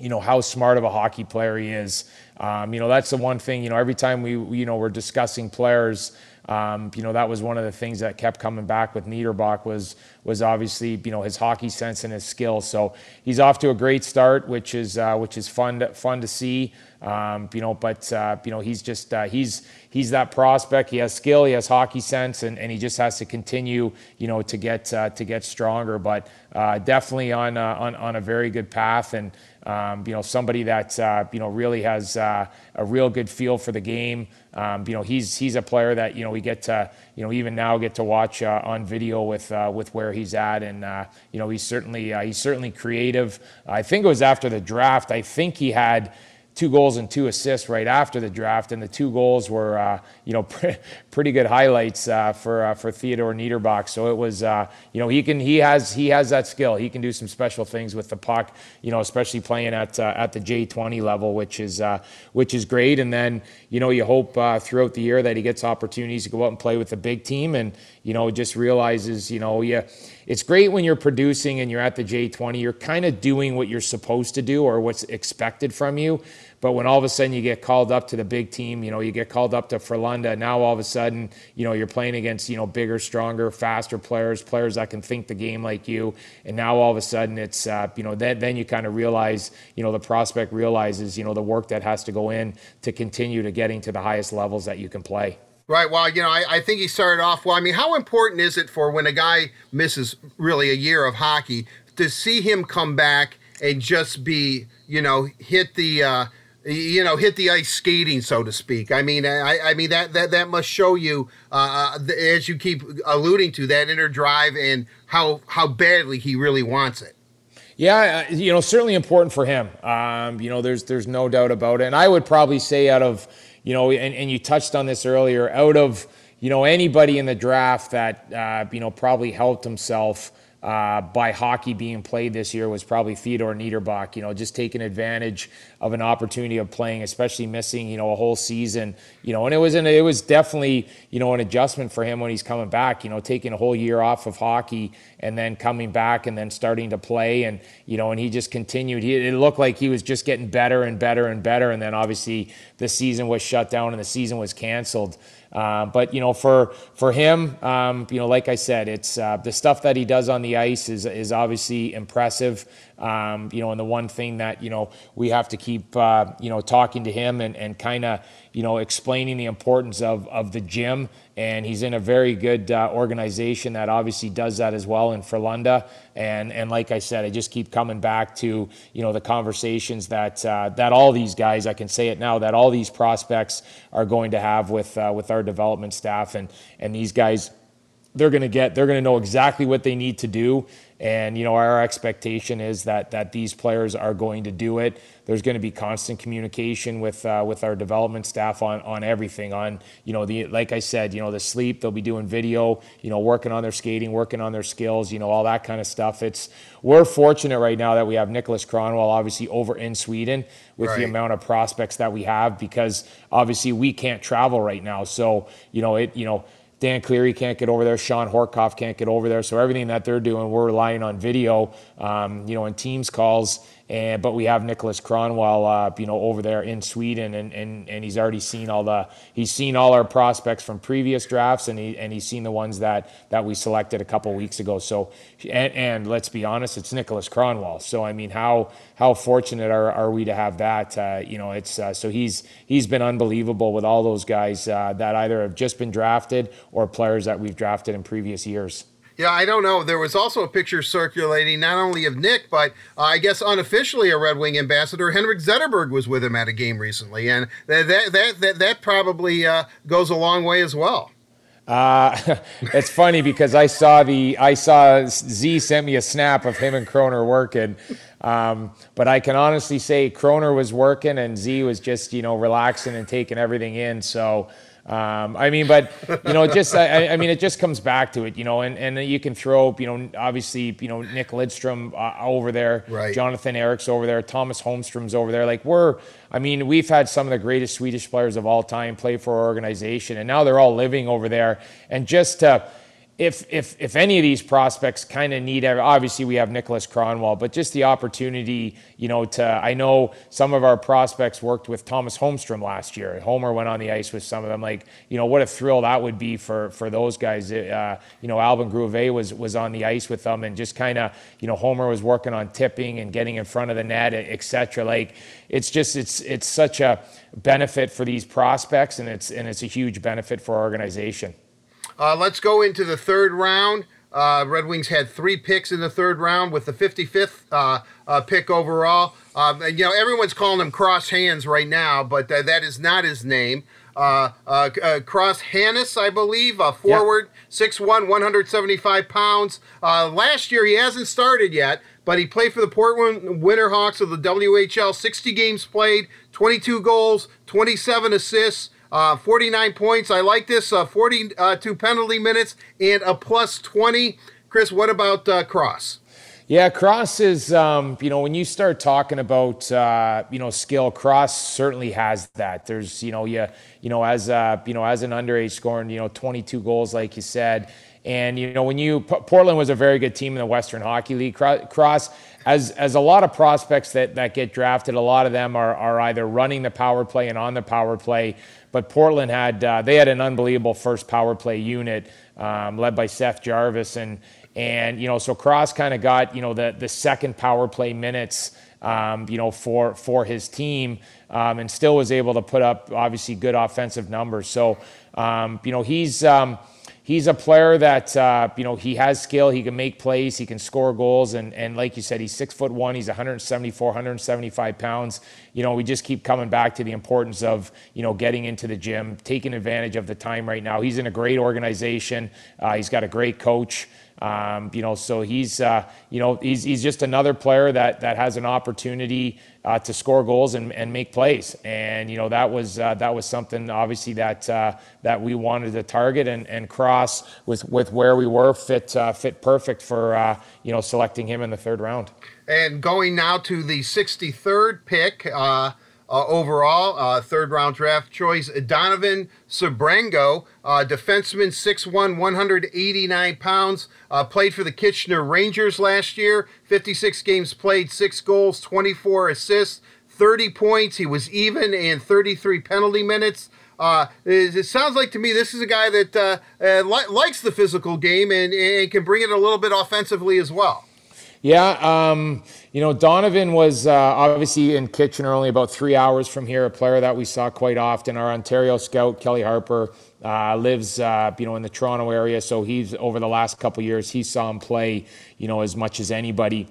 you know how smart of a hockey player he is. Um, you know that's the one thing. You know every time we you know we're discussing players. Um, you know that was one of the things that kept coming back with Niederbach was was obviously you know his hockey sense and his skill. So he's off to a great start, which is uh, which is fun to, fun to see. Um, you know, but uh, you know he's just uh, he's he's that prospect. He has skill, he has hockey sense, and, and he just has to continue you know to get uh, to get stronger. But uh, definitely on, uh, on on a very good path and. Um, you know, somebody that uh, you know really has uh, a real good feel for the game. Um, you know, he's he's a player that you know we get to you know even now get to watch uh, on video with uh, with where he's at, and uh, you know he's certainly uh, he's certainly creative. I think it was after the draft. I think he had two goals and two assists right after the draft, and the two goals were, uh, you know, pre- pretty good highlights uh, for uh, for Theodore Niederbach. So it was, uh, you know, he can he has he has that skill. He can do some special things with the puck, you know, especially playing at at the J20 level, which is which is great. And then you know you hope throughout the year that he gets opportunities to go out and play with the big team, and you know just realizes, you know, yeah it's great when you're producing and you're at the J20, you're kind of doing what you're supposed to do or what's expected from you. But when all of a sudden you get called up to the big team, you know, you get called up to Frölunda, now all of a sudden, you know, you're playing against, you know, bigger, stronger, faster players, players that can think the game like you. And now all of a sudden it's, uh, you know, then, then you kind of realize, you know, the prospect realizes, you know, the work that has to go in to continue to getting to the highest levels that you can play. Right. Well, you know, I, I, think he started off well. I mean, how important is it for when a guy misses really a year of hockey to see him come back and just be, you know, hit the, uh, you know, hit the ice skating, so to speak. I mean, I, I mean that that that must show you, uh, uh as you keep alluding to, that inner drive and how how badly he really wants it. Yeah, uh, you know, certainly important for him. Um, you know, there's there's no doubt about it, and I would probably say out of you know, and, and you touched on this earlier, out of, you know, anybody in the draft that, uh, you know, probably helped himself uh, by hockey being played this year was probably Theodore Niederbach, you know, just taking advantage of an opportunity of playing, especially missing, you know, a whole season, you know, and it was an, it was definitely, you know, an adjustment for him when he's coming back, you know, taking a whole year off of hockey and then coming back and then starting to play. And, you know, and he just continued. He, it looked like he was just getting better and better and better. And then obviously the season was shut down and the season was canceled. Uh, but you know, for for him, um, you know, like I said, it's uh, the stuff that he does on the ice is is obviously impressive. Um, you know, and the one thing that you know we have to keep uh, you know talking to him and and kind of you know explaining the importance of of the gym and he's in a very good uh, organization that obviously does that as well in Frölunda. And and like I said, I just keep coming back to you know the conversations that uh, that all these guys, I can say it now, that all these prospects are going to have with uh, with our development staff, and and these guys, they're going to get, they're going to know exactly what they need to do and you know, our expectation is that that these players are going to do it. There's going to be constant communication with uh, with our development staff on on everything. On you know, the like I said, you know, the sleep. They'll be doing video. You know, working on their skating, working on their skills. You know, all that kind of stuff. It's we're fortunate right now that we have Niklas Kronwall obviously over in Sweden with right. the amount of prospects that we have because obviously we can't travel right now. So you know, it you know Dan Cleary can't get over there. Shawn Horcoff can't get over there. So everything that they're doing, we're relying on video, um, you know, and Teams calls and but we have Niklas Kronwall, uh, you know, over there in Sweden, and, and and he's already seen all the he's seen all our prospects from previous drafts, and he and he's seen the ones that that we selected a couple weeks ago. So, and, and let's be honest, it's Niklas Kronwall. So I mean, how how fortunate are, are we to have that? Uh, you know, it's uh, so he's he's been unbelievable with all those guys uh, that either have just been drafted or players that we've drafted in previous years. Yeah, I don't know. There was also a picture circulating not only of Nick, but uh, I guess unofficially a Red Wing ambassador. Henrik Zetterberg was with him at a game recently, and that that that that, probably uh, goes a long way as well. Uh, it's funny because I saw the I saw Z sent me a snap of him and Kroner working, um, but I can honestly say Kroner was working and Z was just you know relaxing and taking everything in. So um, I mean, but you know, it just I, I, mean, it just comes back to it, you know, and, and you can throw, you know, obviously, you know, Nick Lidstrom uh, over there, right. Jonathan Ericsson's over there, Thomas Holmstrom's over there. Like we're, I mean, we've had some of the greatest Swedish players of all time play for our organization, and now they're all living over there, and just to if if if any of these prospects kind of need obviously we have Niklas Kronwall, but just the opportunity, you know, to I know some of our prospects worked with Thomas Holmstrom last year. Homer went on the ice with some of them. Like, you know, what a thrill that would be for for those guys. Uh, you know, Albin Grewe was was on the ice with them, and just kind of, you know, Homer was working on tipping and getting in front of the net, etc. Like, it's just it's it's such a benefit for these prospects, and it's and it's a huge benefit for our organization. Uh, let's go into the third round. Uh, Red Wings had three picks in the third round with the 55th uh, uh, pick overall. Um, and, you know, everyone's calling him Cross Hands right now, but uh, that is not his name. Uh, Cross Hanas, I believe, a forward, yep. 6'1", 175 pounds. last year, he hasn't started yet, but he played for the Portland Winterhawks of the WHL, 60 games played, 22 goals, 27 assists. Uh, 49 points. I like this. Uh, 42 penalty minutes and a plus 20. Kris, what about uh, Cross? Yeah, Cross is, um, you know, when you start talking about, uh, you know, skill, Cross certainly has that. There's, you know, you, you know, as, uh, you know, as an underage scoring, you know, 22 goals, like you said. And, you know, when you, Portland was a very good team in the Western Hockey League. Cross, as, as a lot of prospects that, that get drafted, a lot of them are, are either running the power play and on the power play but Portland had uh, they had an unbelievable first power play unit um, led by Seth Jarvis and and you know so Cross kind of got you know the the second power play minutes um, you know for for his team um, and still was able to put up obviously good offensive numbers. So um, you know he's um, he's a player that uh, you know he has skill. He can make plays. He can score goals. And and like you said, he's six foot one. He's 174, 175 pounds. You know, we just keep coming back to the importance of you know getting into the gym, taking advantage of the time right now. He's in a great organization. Uh, he's got a great coach. Um, you know, so he's uh, you know he's he's just another player that that has an opportunity uh, to score goals and, and make plays. And you know that was uh, that was something obviously that uh, that we wanted to target and, and cross with with where we were fit uh, fit perfect for uh, you know selecting him in the third round. And going now to the 63rd pick. Uh, overall. Uh, third round draft choice, Donovan Sebrango, uh, defenseman, 6'1, 189 pounds. Uh, played for the Kitchener Rangers last year. 56 games played, 6 goals, 24 assists, 30 points. He was even in 33 penalty minutes. Uh, it, it, sounds like to me this is a guy that uh, uh, li- likes the physical game and, and, can bring it a little bit offensively as well. Yeah, um, you know, Donovan was uh, obviously in Kitchener, only about three hours from here. A player that we saw quite often. Our Ontario scout Kelly Harper uh, lives, uh, you know, in the Toronto area, so he's over the last couple years he saw him play, you know, as much as anybody.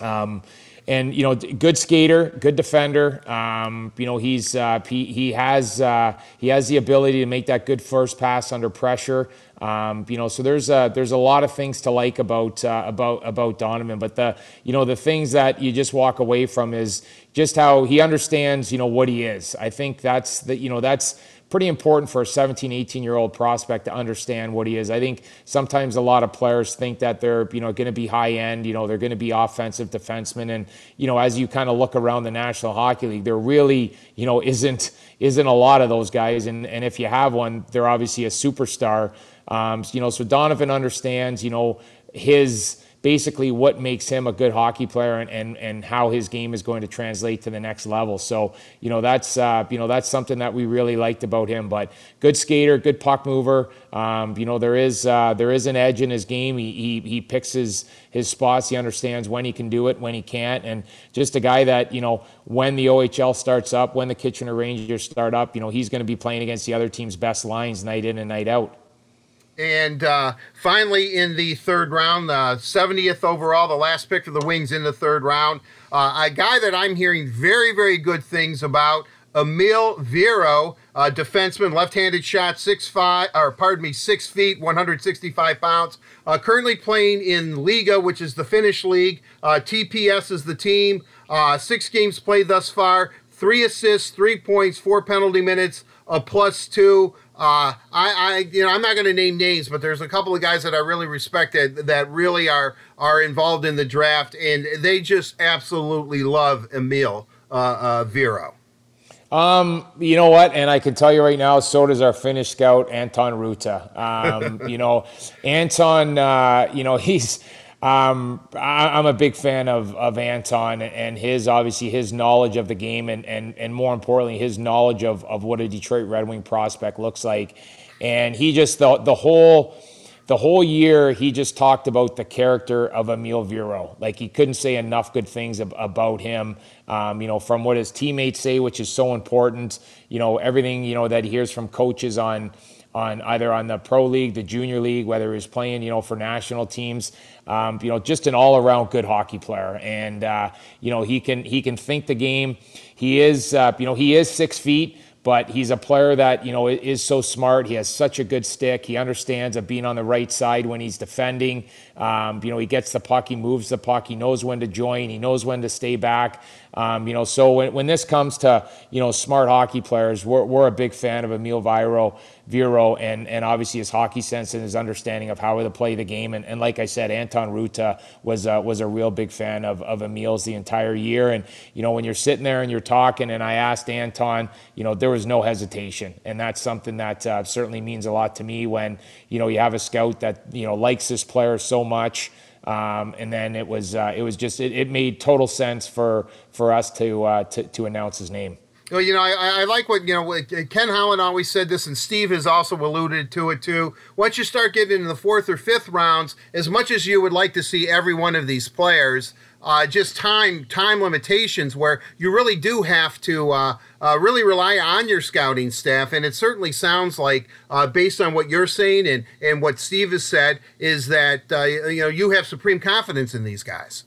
Um, and you know, good skater, good defender. Um, you know, he's uh, he, he has uh, he has the ability to make that good first pass under pressure. Um, you know, so there's a, there's a lot of things to like about uh, about about Donovan, but the you know the things that you just walk away from is just how he understands you know what he is. I think that's the you know that's pretty important for a 17, 18 year old prospect to understand what he is. I think sometimes a lot of players think that they're, you know, going to be high end, you know, they're going to be offensive defensemen. And, you know, as you kind of look around the National Hockey League, there really, you know, isn't, isn't a lot of those guys. And, and if you have one, they're obviously a superstar. Um, you know, so Donovan understands, you know, his, basically what makes him a good hockey player and, and, and how his game is going to translate to the next level. So, you know, that's, uh, you know, that's something that we really liked about him, but good skater, good puck mover. Um, you know, there is, uh, there is an edge in his game. He, he, he picks his, his spots. He understands when he can do it, when he can't. And just a guy that, you know, when the OHL starts up, when the Kitchener Rangers start up, you know, he's going to be playing against the other team's best lines night in and night out. And uh, finally, in the third round, the 70th overall, the last pick for the Wings in the third round, uh, a guy that I'm hearing very, very good things about, Emil Viro, uh, defenseman, left-handed shot, six five, or pardon me, six feet, 165 pounds. Uh, currently playing in Liiga, which is the Finnish league. Uh, TPS is the team. Uh, six games played thus far. Three assists, three points, four penalty minutes, a plus two. Uh, I, I, you know, I'm not going to name names, but there's a couple of guys that I really respect that, that really are are involved in the draft, and they just absolutely love Emil uh, uh, Viro. Um, you know what? And I can tell you right now, so does our Finnish scout Anton Ruta. Um, you know, Anton, uh, you know, he's um, I, am a big fan of, of Anton and his obviously his knowledge of the game and, and, and more importantly his knowledge of, of what a Detroit Red Wing prospect looks like. And he just the the whole the whole year he just talked about the character of Emil Viro. Like he couldn't say enough good things ab- about him. Um, you know, from what his teammates say, which is so important. You know, everything you know that he hears from coaches on on either on the pro league, the junior league, whether he's playing, you know, for national teams. Um, you know, just an all-around good hockey player, and uh, you know he can he can think the game. He is, uh, you know, he is six feet but he's a player that you know is so smart. He has such a good stick. He understands of being on the right side when he's defending. Um, you know, he gets the puck, he moves the puck, he knows when to join, he knows when to stay back. Um, you know, so when, when this comes to you know smart hockey players, we're, we're a big fan of Emil Viro, Viro, and and obviously his hockey sense and his understanding of how to play the game. And, and like I said, Anton Ruta was uh, was a real big fan of of Emil's the entire year. And you know, when you're sitting there and you're talking, and I asked Anton, you know, there was no hesitation, and that's something that uh, certainly means a lot to me when you know you have a scout that you know likes this player so much. Um, and then it was uh, it was just it, it, made total sense for for us to uh, to, to announce his name. Well, you know, I, I, like what you know. Ken Holland always said this, and Steve has also alluded to it too. Once you start getting in the fourth or fifth rounds, as much as you would like to see every one of these players, uh, just time time limitations where you really do have to uh, uh, really rely on your scouting staff. And it certainly sounds like, uh, based on what you're saying and, and what Steve has said, is that uh, you know you have supreme confidence in these guys.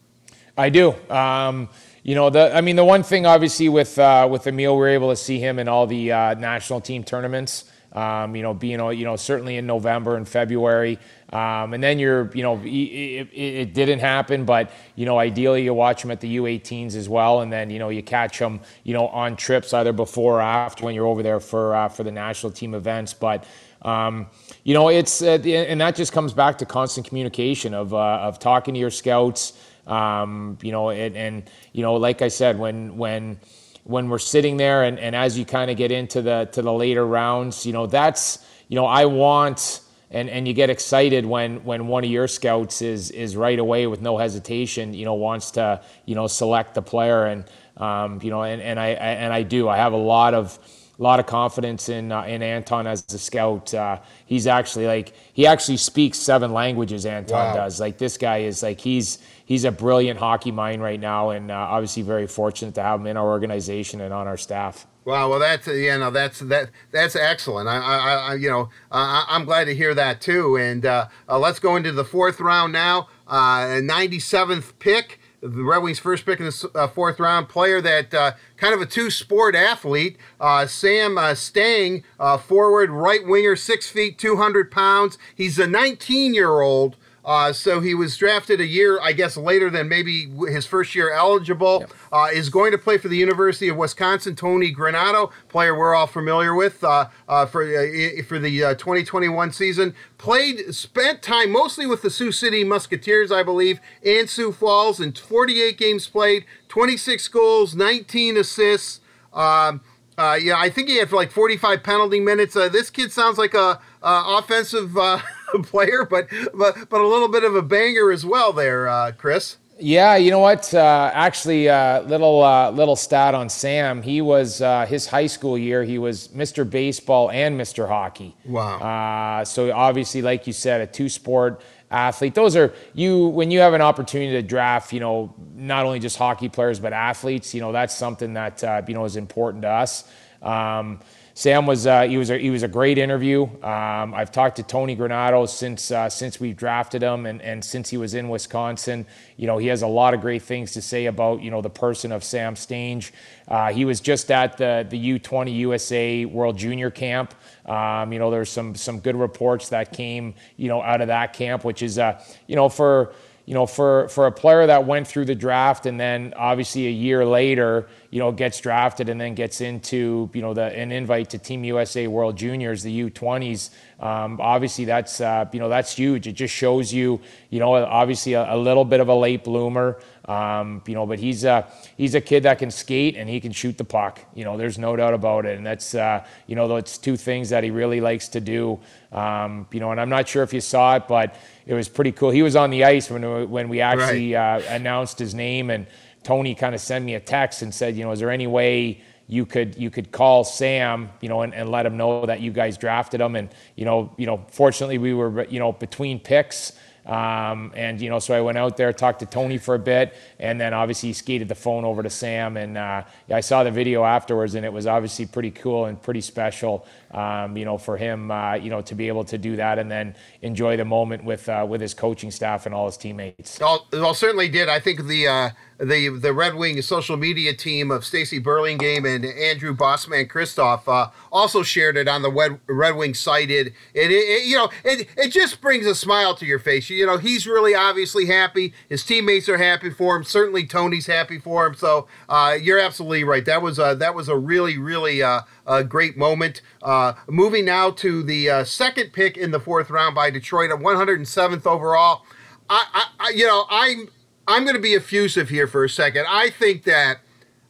I do. Um, you know, the I mean, the one thing obviously with uh, with Emil, we are able to see him in all the national team tournaments. Um, you know, being you know certainly in November and February. Um, and then you're, you know, it, it, it, didn't happen, but, you know, ideally you watch them at the U18s as well. And then, you know, you catch them, you know, on trips either before or after when you're over there for, uh, for the national team events. But, um, you know, it's, uh, and that just comes back to constant communication of, uh, of talking to your scouts, um, you know, and, and, you know, like I said, when, when, when we're sitting there and, and as you kind of get into the to the later rounds, you know, that's you know, I want and, and you get excited when, when one of your scouts is is right away with no hesitation, you know, wants to, you know, select the player and um, you know, and, and I, I and I do. I have a lot of a lot of confidence in uh, in Anton as a scout. Uh, he's actually like he actually speaks seven languages. Anton wow. does. Like this guy is like he's he's a brilliant hockey mind right now, and uh, obviously very fortunate to have him in our organization and on our staff. Wow, well, that's yeah, no, that's that that's excellent. I, I, I you know, I, am glad to hear that too. And uh, uh, let's go into the fourth round now. Uh, 97th pick the Red Wings' first pick in the uh, fourth round, player that uh, kind of a two sport athlete, uh, Sam Stange, forward, right winger, six feet, 200 pounds. He's a 19 year old uh, so he was drafted a year, I guess, later than maybe his first year eligible. Yep. Uh, is going to play for the University of Wisconsin. Tony Granato, player we're all familiar with uh, uh for uh, for the uh, 2021 season. Played, spent time mostly with the Sioux City Musketeers, I believe, and Sioux Falls, in 48 games played, 26 goals, 19 assists. Um, yeah, I think he had like 45 penalty minutes. this kid sounds like a offensive. player, but but but a little bit of a banger as well there, uh, Kris. Yeah, you know what? Uh, actually, uh, little uh, little stat on Sam. He was uh, his high school year. He was Mr. Baseball and Mr. Hockey. Wow. Uh, so obviously, like you said, a two sport athlete. Those are you when you have an opportunity to draft. You know, not only just hockey players but athletes. You know, that's something that uh, you know is important to us. Um, Sam was uh, he was a, he was a great interview. Um, I've talked to Tony Granato since uh, since we drafted him and, and since he was in Wisconsin. You know he has a lot of great things to say about you know the person of Sam Stange. Uh, he was just at the the U20 USA World Junior Camp. Um, you know there's some some good reports that came you know out of that camp, which is uh, you know for you know, for, for a player that went through the draft and then obviously a year later, you know, gets drafted and then gets into, you know, the, an invite to Team USA World Juniors, the U20s. Um, obviously, that's, uh, you know, that's huge. It just shows you, you know, obviously a, a little bit of a late bloomer. Um, you know, but he's a he's a kid that can skate and he can shoot the puck. You know, there's no doubt about it. And that's uh, you know, those two things that he really likes to do. Um, you know, and I'm not sure if you saw it, but it was pretty cool. He was on the ice when when we actually right. uh, announced his name, and Tony kind of sent me a text and said, you know, is there any way you could you could call Sam, you know, and, and let him know that you guys drafted him, and you know, you know, fortunately we were you know between picks. Um, and you know, so I went out there, talked to Tony for a bit, and then obviously he skated the phone over to Sam. And uh, I saw the video afterwards, and it was obviously pretty cool and pretty special. Um, you know, for him, uh, you know, to be able to do that and then enjoy the moment with uh, with his coaching staff and all his teammates. Well, well certainly did. I think the uh, the the Red Wing social media team of Stacy Burlingame and Andrew Bossman Christoph uh, also shared it on the Red, Red Wing site. It, it, it, you know it it just brings a smile to your face. You know he's really obviously happy. His teammates are happy for him. Certainly Tony's happy for him. So uh, you're absolutely right. That was a, that was a really really uh, a great moment. Uh, moving now to the uh, second pick in the fourth round by Detroit at 107th overall. I, I you know I'm I'm going to be effusive here for a second. I think that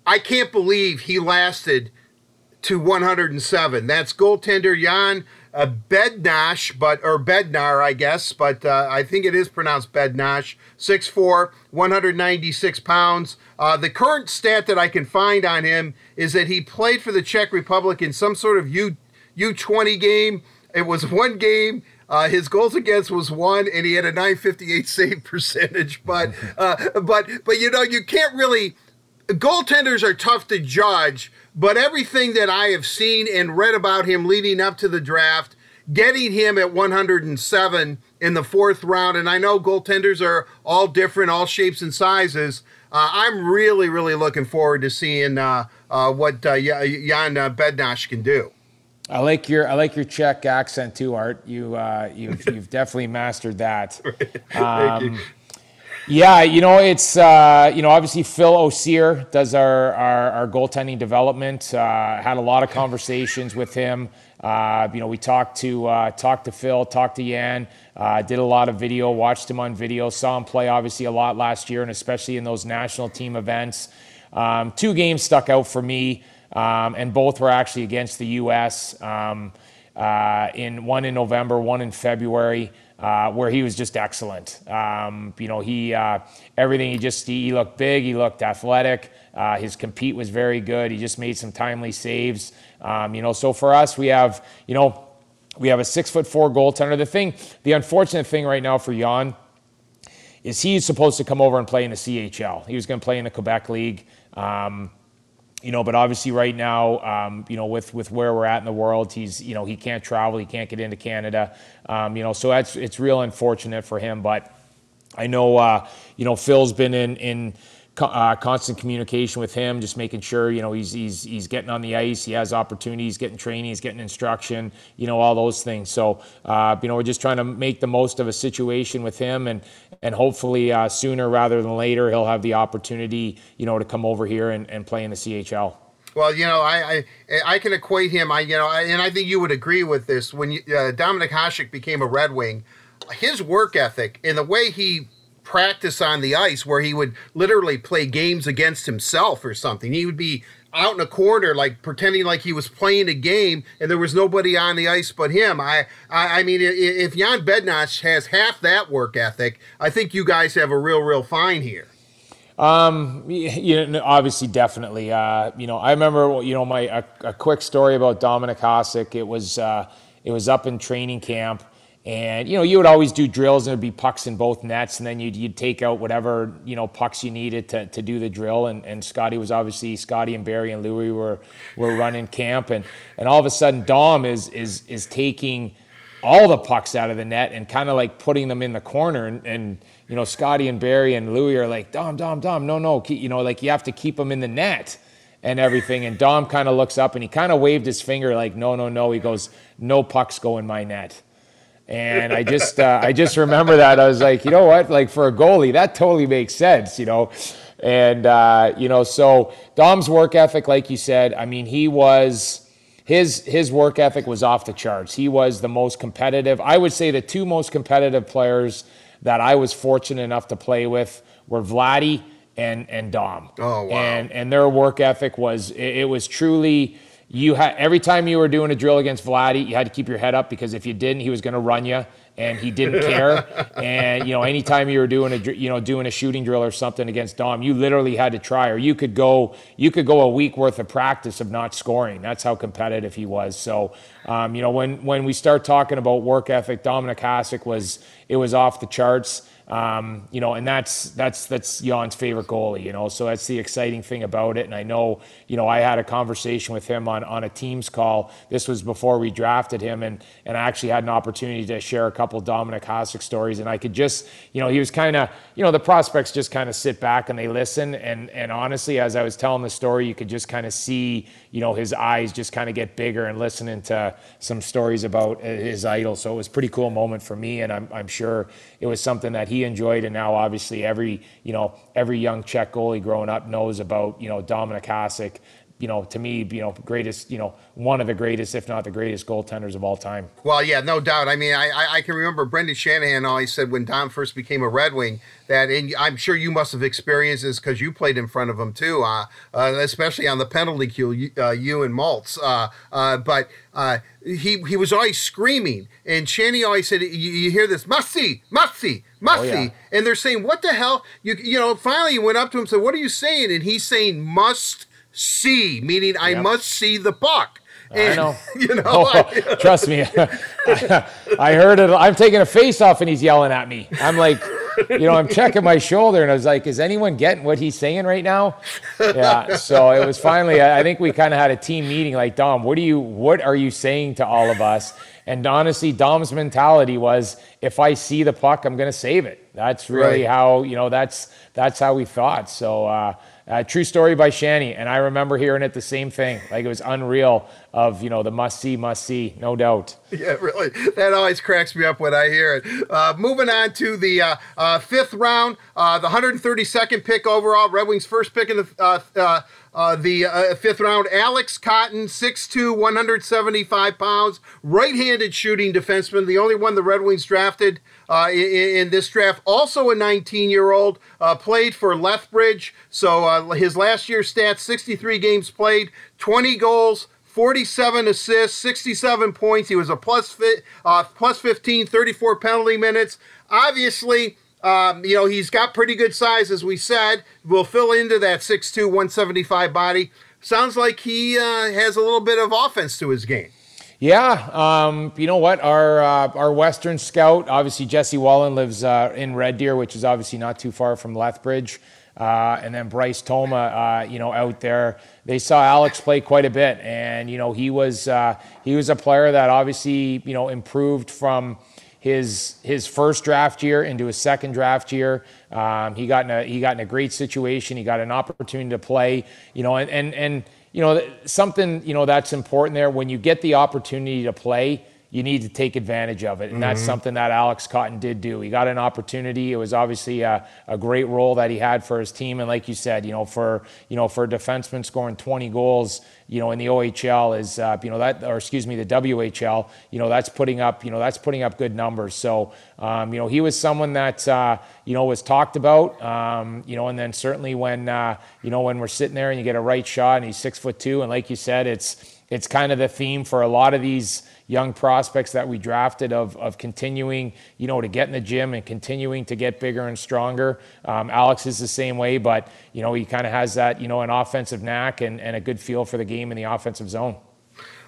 I can't believe he lasted to 107. That's goaltender Jan uh, Bednash, but or Bednar, I guess, but uh, I think it is pronounced Bednash. 6'4", 196 pounds. Uh, the current stat that I can find on him is that he played for the Czech Republic in some sort of U U20 game. It was one game. Uh, his goals against was one, and he had a 958 save percentage. But uh, but but you know you can't really. Goaltenders are tough to judge, but everything that I have seen and read about him leading up to the draft, getting him at 107 in the fourth round, and I know goaltenders are all different, all shapes and sizes. Uh, I'm really, really looking forward to seeing uh, uh, what uh, Jan Bednash can do. I like your I like your Czech accent too, Art. You uh, you've you've definitely mastered that. Um, yeah, you know it's uh, you know obviously Phil Osaer does our our, our goaltending development. Uh, had a lot of conversations with him. Uh, you know we talked to uh, talked to Phil, talked to Jan. Uh, did a lot of video, watched him on video, saw him play obviously a lot last year, and especially in those national team events. um, two games stuck out for me, and both were actually against the U.S. Um, uh, in one in November, one in February. Uh, where he was just excellent. Um, you know, he uh, everything he just he, looked big, he looked athletic. Uh, his compete was very good. He just made some timely saves. Um, you know, so for us, we have you know we have a six foot four goaltender. The thing, the unfortunate thing right now for Jan is he's supposed to come over and play in the CHL. He was going to play in the Quebec League. Um, you know, but obviously right now, um, you know, with with where we're at in the world, he's you know he can't travel, he can't get into Canada, um, you know, so that's it's real unfortunate for him. But I know, uh, you know, Phil's been in in uh, constant communication with him, just making sure you know he's he's he's getting on the ice, he has opportunities, getting training, he's getting instruction, you know all those things. So uh, you know we're just trying to make the most of a situation with him, and and hopefully uh, sooner rather than later he'll have the opportunity you know to come over here and, and play in the CHL. Well, you know, I, I I can equate him. I you know, I, and I think you would agree with this. When you, uh, Dominik Hasek became a Red Wing, his work ethic and the way he practice on the ice where he would literally play games against himself or something. He would be out in a corner, like pretending like he was playing a game, and there was nobody on the ice but him. I, I, I mean, if Jan Bednarz has half that work ethic, I think you guys have a real, real fine here. Um, you know, obviously, definitely. Uh, you know, I remember, you know, my a, a quick story about Dominik Hasek. It was, uh, it was up in training camp and you know, you would always do drills, and there'd be pucks in both nets, and then you'd, you'd take out whatever you know pucks you needed to, to do the drill. And, and Scotty was obviously Scotty and Barry and Louie were were running camp, and and all of a sudden Dom is is is taking all the pucks out of the net and kind of like putting them in the corner, and, and you know Scotty and Barry and Louie are like Dom Dom Dom, no no, you know like you have to keep them in the net and everything. And Dom kind of looks up and he kind of waved his finger like no no no. He goes no pucks go in my net. And I just, uh, I just remember that I was like, you know what, like for a goalie, that totally makes sense, you know. And uh, you know, so Dom's work ethic, like you said, I mean, he was his his work ethic was off the charts. He was the most competitive. I would say the two most competitive players that I was fortunate enough to play with were Vladdy and and Dom. Oh wow! And and their work ethic was it, it was truly you had every time you were doing a drill against Vladdy, you had to keep your head up because if you didn't, he was going to run you, and he didn't care. and you know, anytime you were doing a you know doing a shooting drill or something against Dom, you literally had to try, or you could go you could go a week worth of practice of not scoring. That's how competitive he was. So, um, you know, when when we start talking about work ethic, Dominik Hasek was it was off the charts. Um, you know, and that's that's that's Jan's favorite goalie. You know, so that's the exciting thing about it. And I know, you know, I had a conversation with him on on a Teams call. This was before we drafted him, and and I actually had an opportunity to share a couple Dominik Hasek stories. And I could just, you know, he was kind of, you know, the prospects just kind of sit back and they listen. And and honestly, as I was telling the story, you could just kind of see, you know, his eyes just kind of get bigger and listening to some stories about his idol. So it was a pretty cool moment for me, and I'm I'm sure it was something that he enjoyed, and now obviously every you know every young Czech goalie growing up knows about you know Dominik Hasek. You know, to me, you know, greatest, you know, one of the greatest, if not the greatest, goaltenders of all time. Well, yeah, no doubt. I mean, I I can remember Brendan Shanahan always said when Dom first became a Red Wing that, and I'm sure you must have experienced this because you played in front of him too, uh, uh, especially on the penalty kill, you, uh, you and Maltz. Uh, uh, but uh, he he was always screaming, and Shanny always said, "You, you hear this? Must see, must oh, yeah. and they're saying, "What the hell?" You you know. Finally, he went up to him and said, "What are you saying?" And he's saying, "Must see," meaning yep. I must see the puck. And, I know. You know, oh, I, trust me. I heard it. I'm taking a face off, and he's yelling at me. I'm like, you know, I'm checking my shoulder, and I was like, is anyone getting what he's saying right now? Yeah. So it was finally. I think we kind of had a team meeting. Like, Dom, what do you? What are you saying to all of us? And honestly, Dom's mentality was, if I see the puck, I'm going to save it. That's really right. how you know. That's that's how we thought. So. Uh, uh, true story by Shanny, and I remember hearing it the same thing. Like it was unreal. Of you know the must see, must see, no doubt. Yeah, really. That always cracks me up when I hear it. Uh, moving on to the uh, uh fifth round, uh, the 132nd pick overall, Red Wings' first pick in the uh, the uh, fifth round, Alex Cotton, 6'2, 175 pounds, right handed shooting defenseman, the only one the Red Wings drafted uh, in, in, this draft. Also a 19 year old, uh, played for Lethbridge. So uh, his last year's stats 63 games played, 20 goals. 47 assists, 67 points. He was a plus, fi- uh, plus 15, 34 penalty minutes. Obviously, um, you know, he's got pretty good size, as we said. Will fill into that 6'2, 175 body. Sounds like he uh, has a little bit of offense to his game. Yeah, um, you know what? Our uh, our Western scout, obviously Jesse Wallin lives uh, in Red Deer, which is obviously not too far from Lethbridge. Uh, and then Bryce Toma, uh, you know, out there, they saw Alex play quite a bit, and you know, he was uh, he was a player that obviously you know improved from his his first draft year into his second draft year. Um, he got in a he got in a great situation. He got an opportunity to play. You know, and and and you know something you know that's important there when you get the opportunity to play you need to take advantage of it. And mm-hmm. that's something that Alex Cotton did do. He got an opportunity. It was obviously a, a, great role that he had for his team. And like you said, you know, for you know, for a defenseman scoring 20 goals, you know, in the OHL is uh, you know that, or excuse me, the WHL, you know, that's putting up, you know, that's putting up good numbers. So, um, you know, he was someone that uh, you know was talked about. Um, you know, and then certainly when uh, you know when we're sitting there and you get a right shot and he's six foot two, and like you said, it's it's kind of the theme for a lot of these young prospects that we drafted of, of continuing, you know, to get in the gym and continuing to get bigger and stronger. Um, Alex is the same way, but, you know, he kind of has that, you know, an offensive knack and, and a good feel for the game in the offensive zone.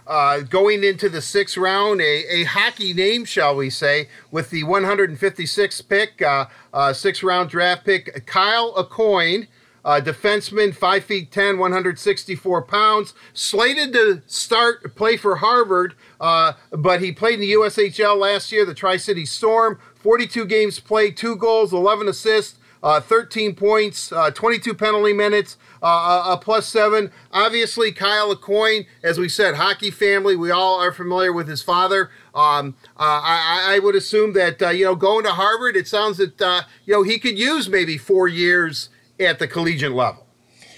Uh, going into the sixth round, a, a hockey name, shall we say, with the 156th pick, uh, uh, sixth round draft pick, Kyle Aucoin. Uh, defenseman, 5 feet 10, 164 pounds. Slated to start play for Harvard, uh, but he played in the USHL last year, the Tri City Storm. 42 games played, 2 goals, 11 assists. Uh, 13 points, uh, 22 penalty minutes, uh, a plus seven. Obviously, Kyle Aucoin, as we said, hockey family. We all are familiar with his father. Um, uh, I, I, would assume that uh, you know going to Harvard, it sounds that uh, you know he could use maybe four years at the collegiate level.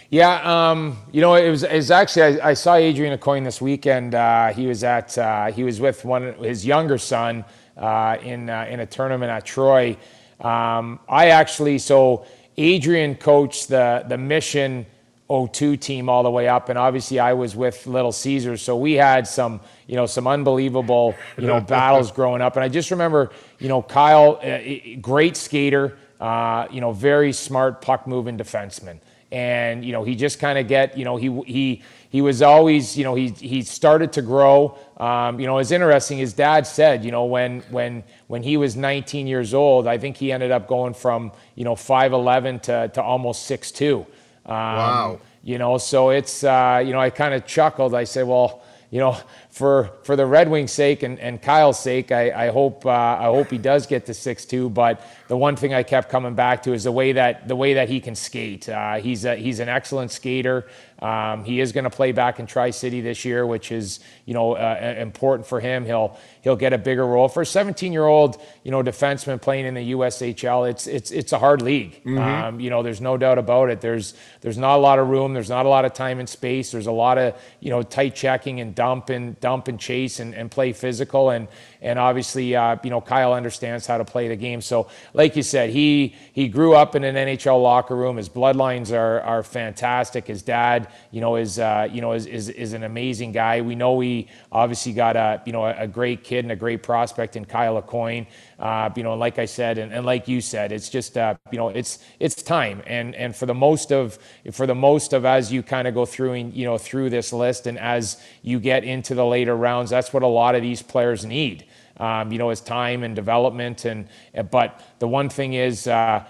Yeah, um, you know, it was, it was actually I, I, saw Adrian Aucoin this weekend. Uh, he was at uh, he was with one his younger son uh, in uh, in a tournament at Troy. Um, I actually so Adrian coached the the Mission 02 team all the way up, and obviously I was with Little Caesars, so we had some you know some unbelievable you know battles growing up. And I just remember you know Kyle, uh, great skater uh, you know, very smart puck moving defenseman. And you know, he just kind of get, you know, he he he was always, you know, he he started to grow. Um, you know, it's interesting. His dad said, you know, when when when he was 19 years old, I think he ended up going from you know 5'11 to to almost 6'2. Um, wow. You know, so it's uh, you know, I kind of chuckled. I said, well, you know, for for the Red Wings' sake and, and Kyle's sake, I, I hope uh, I hope he does get to six two. But the one thing I kept coming back to is the way that the way that he can skate. Uh, he's a, he's an excellent skater. Um, he is going to play back in Tri City this year, which is you know uh, important for him. He'll he'll get a bigger role for a 17 year old you know defenseman playing in the USHL. It's it's it's a hard league. Mm-hmm. Um, you know, there's no doubt about it. There's there's not a lot of room. There's not a lot of time and space. There's a lot of you know tight checking and dump and dump and chase and, and play physical. And and obviously, uh, you know, Kyle understands how to play the game. So, like you said, he he grew up in an NHL locker room. His bloodlines are are fantastic. His dad, you know, is uh, you know is, is is an amazing guy. We know he obviously got a you know a great kid and a great prospect in Kyle Aucoin. Uh, you know, like I said, and, and like you said, it's just uh, you know it's it's time, and and for the most of for the most of as you kind of go through and you know through this list, and as you get into the later rounds, that's what a lot of these players need um, you know, his time and development. And but the one thing is, uh,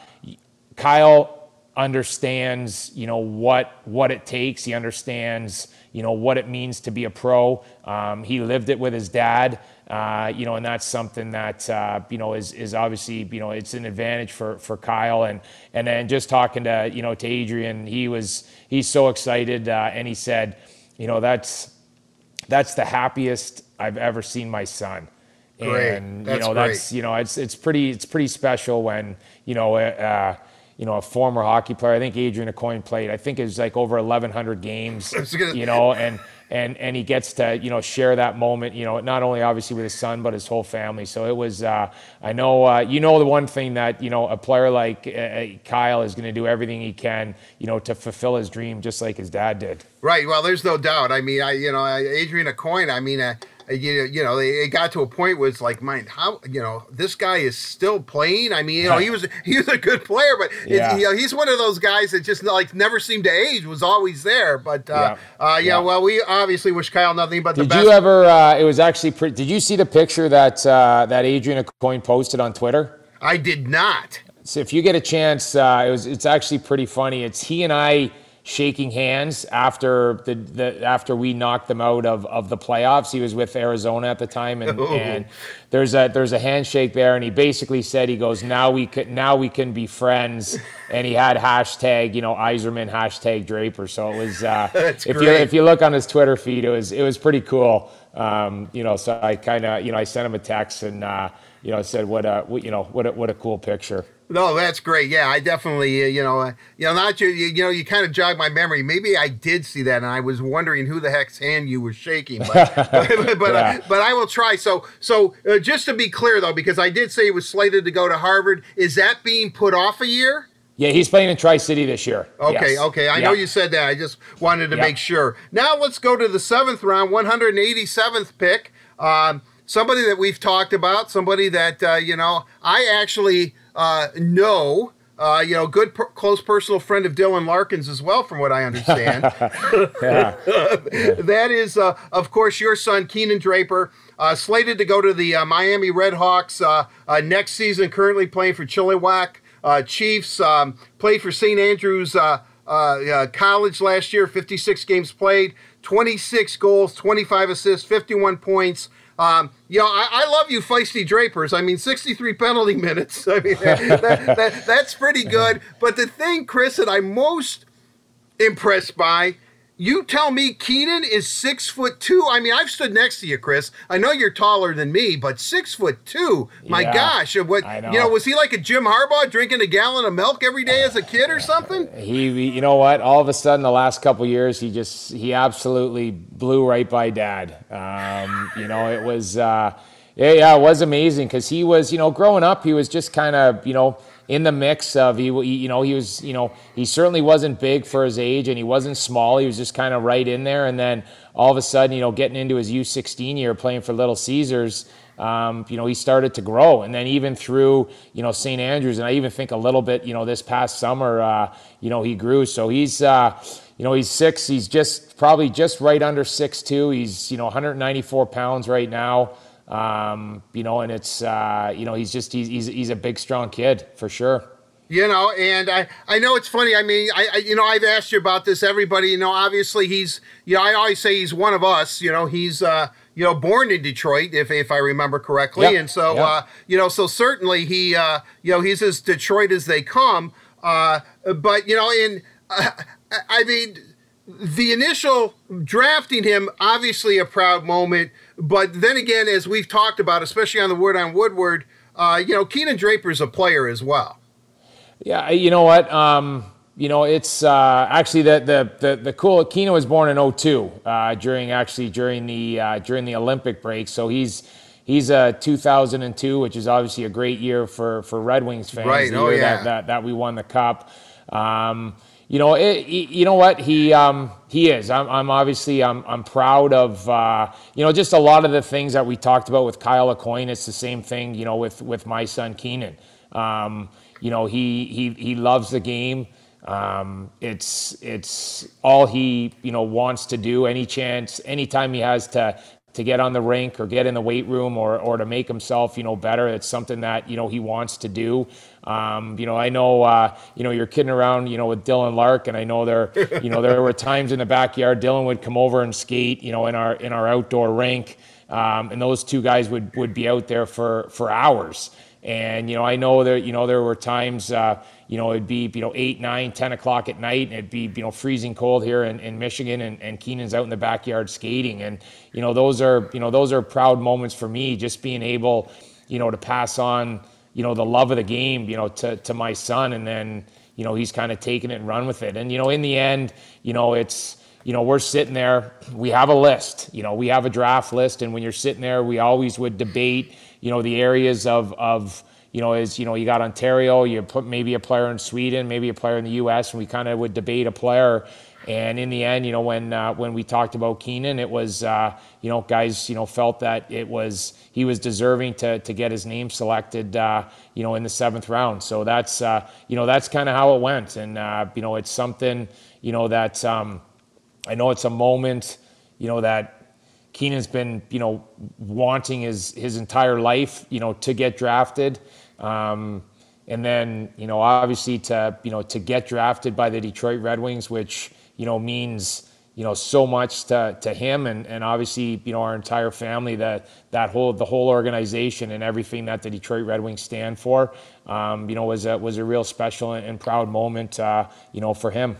Kyle understands, you know, what what it takes. He understands, you know, what it means to be a pro. Um, he lived it with his dad. Uh, you know, and that's something that uh, you know is is obviously you know it's an advantage for for Kyle and and then just talking to you know to Adrian, he was he's so excited uh, and he said, you know, that's that's the happiest I've ever seen my son. Great. And that's you know great. that's you know it's it's pretty it's pretty special when you know uh, you know, a former hockey player. I think Adrian Aucoin played. I think it was like over 1,100 games. you know, and and and he gets to you know share that moment. You know, not only obviously with his son, but his whole family. So it was. Uh, I know uh, you know the one thing that you know a player like uh, Kyle is going to do everything he can, you know, to fulfill his dream, just like his dad did. Right. Well, there's no doubt. I mean, I you know Adrian Aucoin. I mean. You, you know, it got to a point where it's like, mind how, you know, this guy is still playing. I mean, you know, he was he was a good player, but yeah. it, you know, he's one of those guys that just like never seemed to age, was always there. But uh, yeah, uh, yeah, yeah. well, we obviously wish Kyle nothing but the did best. Did you ever? Uh, it was actually. Pre- did you see the picture that uh, that Adrian Aucoin posted on Twitter? I did not. So if you get a chance, uh, it was. It's actually pretty funny. It's he and I shaking hands after the, the after we knocked them out of, of the playoffs. He was with Arizona at the time, and, and there's a there's a handshake there, and he basically said he goes now we could now we can be friends, and he had hashtag you know Yzerman hashtag Draper. So it was uh, if great. you if you look on his Twitter feed, it was it was pretty cool. Um, you know, so I kind of you know I sent him a text and uh, you know said what a you know what a, what a cool picture. No, that's great. Yeah, I definitely, uh, you know, uh, you know, not you, you, you know, you kind of jog my memory. Maybe I did see that, and I was wondering who the heck's hand you were shaking. But, but, but, yeah. uh, but, I will try. So, so uh, just to be clear, though, because I did say he was slated to go to Harvard, is that being put off a year? Yeah, he's playing in Tri City this year. Okay, yes. okay. I yeah. know you said that. I just wanted to yeah. make sure. Now let's go to the seventh round, 187th pick. Um, somebody that we've talked about, somebody that uh, you know, I actually uh, know. Uh, you know, good per- close personal friend of Dylan Larkin's as well, from what I understand. that is, uh, of course, your son Keenan Draper, uh, slated to go to the uh, Miami Redhawks uh, uh, next season. Currently playing for Chilliwack Chiefs. Um, played for St. Andrews College last year. 56 games played, 26 goals, 25 assists, 51 points. Um, you know, I, I, love you, feisty Drapers. I mean, 63 penalty minutes. I mean, that, that, that's pretty good. But the thing, Kris, that I'm most impressed by you tell me Keenan is six foot two. I mean, I've stood next to you, Kris. I know you're taller than me, but six foot two. My yeah, gosh, what know. you know? Was he like a Jim Harbaugh drinking a gallon of milk every day as a kid or something? He, you know what? All of a sudden, the last couple years, he just he absolutely blew right by Dad. Um, you know, it was. Uh, yeah, yeah, it was amazing because he was, you know, growing up, he was just kind of, you know, in the mix of he, you know he was you know he certainly wasn't big for his age and he wasn't small. He was just kind of right in there. And then all of a sudden you know getting into his U16 year playing for Little Caesars um, you know he started to grow. And then even through you know St Andrews and I even think a little bit you know this past summer uh, you know he grew. So he's uh, you know he's six he's just probably just right under six two. He's you know 194 pounds right now um, you know, and it's uh, you know he's just he's, he's he's a big strong kid for sure. You know, and I, I know it's funny. I mean, I, I, you know I've asked you about this. Everybody, you know, obviously he's you know I always say he's one of us. You know, he's uh, you know born in Detroit if if I remember correctly, yep. and so yep. uh, you know so certainly he uh, you know he's as Detroit as they come. Uh, but you know, in uh, I mean the initial drafting him obviously a proud moment but then again, as we've talked about, especially on the Word on Woodward, uh, you know, Keenan Draper's a player as well. Yeah, you know what? Um, you know, it's uh, actually the, the the the cool. Keenan was born in 02, uh, during actually during the uh, during the Olympic break. So he's he's a 2002, which is obviously a great year for for Red Wings fans. Right. The oh yeah. That, that, that we won the cup. Um, you know, it, you know what he um, he is. I'm, I'm obviously I'm, I'm proud of uh, you know just a lot of the things that we talked about with Kyle Aucoin. It's the same thing you know with with my son Keenan. Um, you know he he he loves the game. Um, it's it's all he you know wants to do. Any chance, anytime he has to to get on the rink or get in the weight room or, or to make himself, you know, better. It's something that, you know, he wants to do. Um, you know, I know, uh, you know, you're kidding around, you know, with Dylan Lark, and I know there, you know, there were times in the backyard Dylan would come over and skate, you know, in our in our outdoor rink, um, and those two guys would would be out there for for hours. And you know, I know there, you know, there were times, uh, you know, it'd be you know eight, nine, ten o'clock at night, and it'd be you know freezing cold here in, in Michigan, and, and Keenan's out in the backyard skating, and you know, those are you know those are proud moments for me, just being able, you know, to pass on, you know, the love of the game, you know, to to my son, and then you know, he's kind of taken it and run with it. And, you know, in the end, you know, it's, you know, we're sitting there, we have a list, you know, we have a draft list. And when you're sitting there, we always would debate, you know, the areas of, of, you know, is, you know, you got Ontario, you put maybe a player in Sweden, maybe a player in the US, and we kind of would debate a player. And in the end, you know, when uh, when we talked about Keenan, it was uh, you know guys you know felt that it was he was deserving to to get his name selected uh, you know in the seventh round. So that's uh, you know that's kind of how it went, and uh, you know it's something you know that um, I know it's a moment you know that Keenan's been you know wanting his his entire life you know to get drafted. Um, and then, you know, obviously to, you know, to get drafted by the Detroit Red Wings, which, you know, means you know so much to, to him and, and obviously you know our entire family that that whole the whole organization and everything that the Detroit Red Wings stand for um, you know was a was a real special and proud moment uh, you know for him.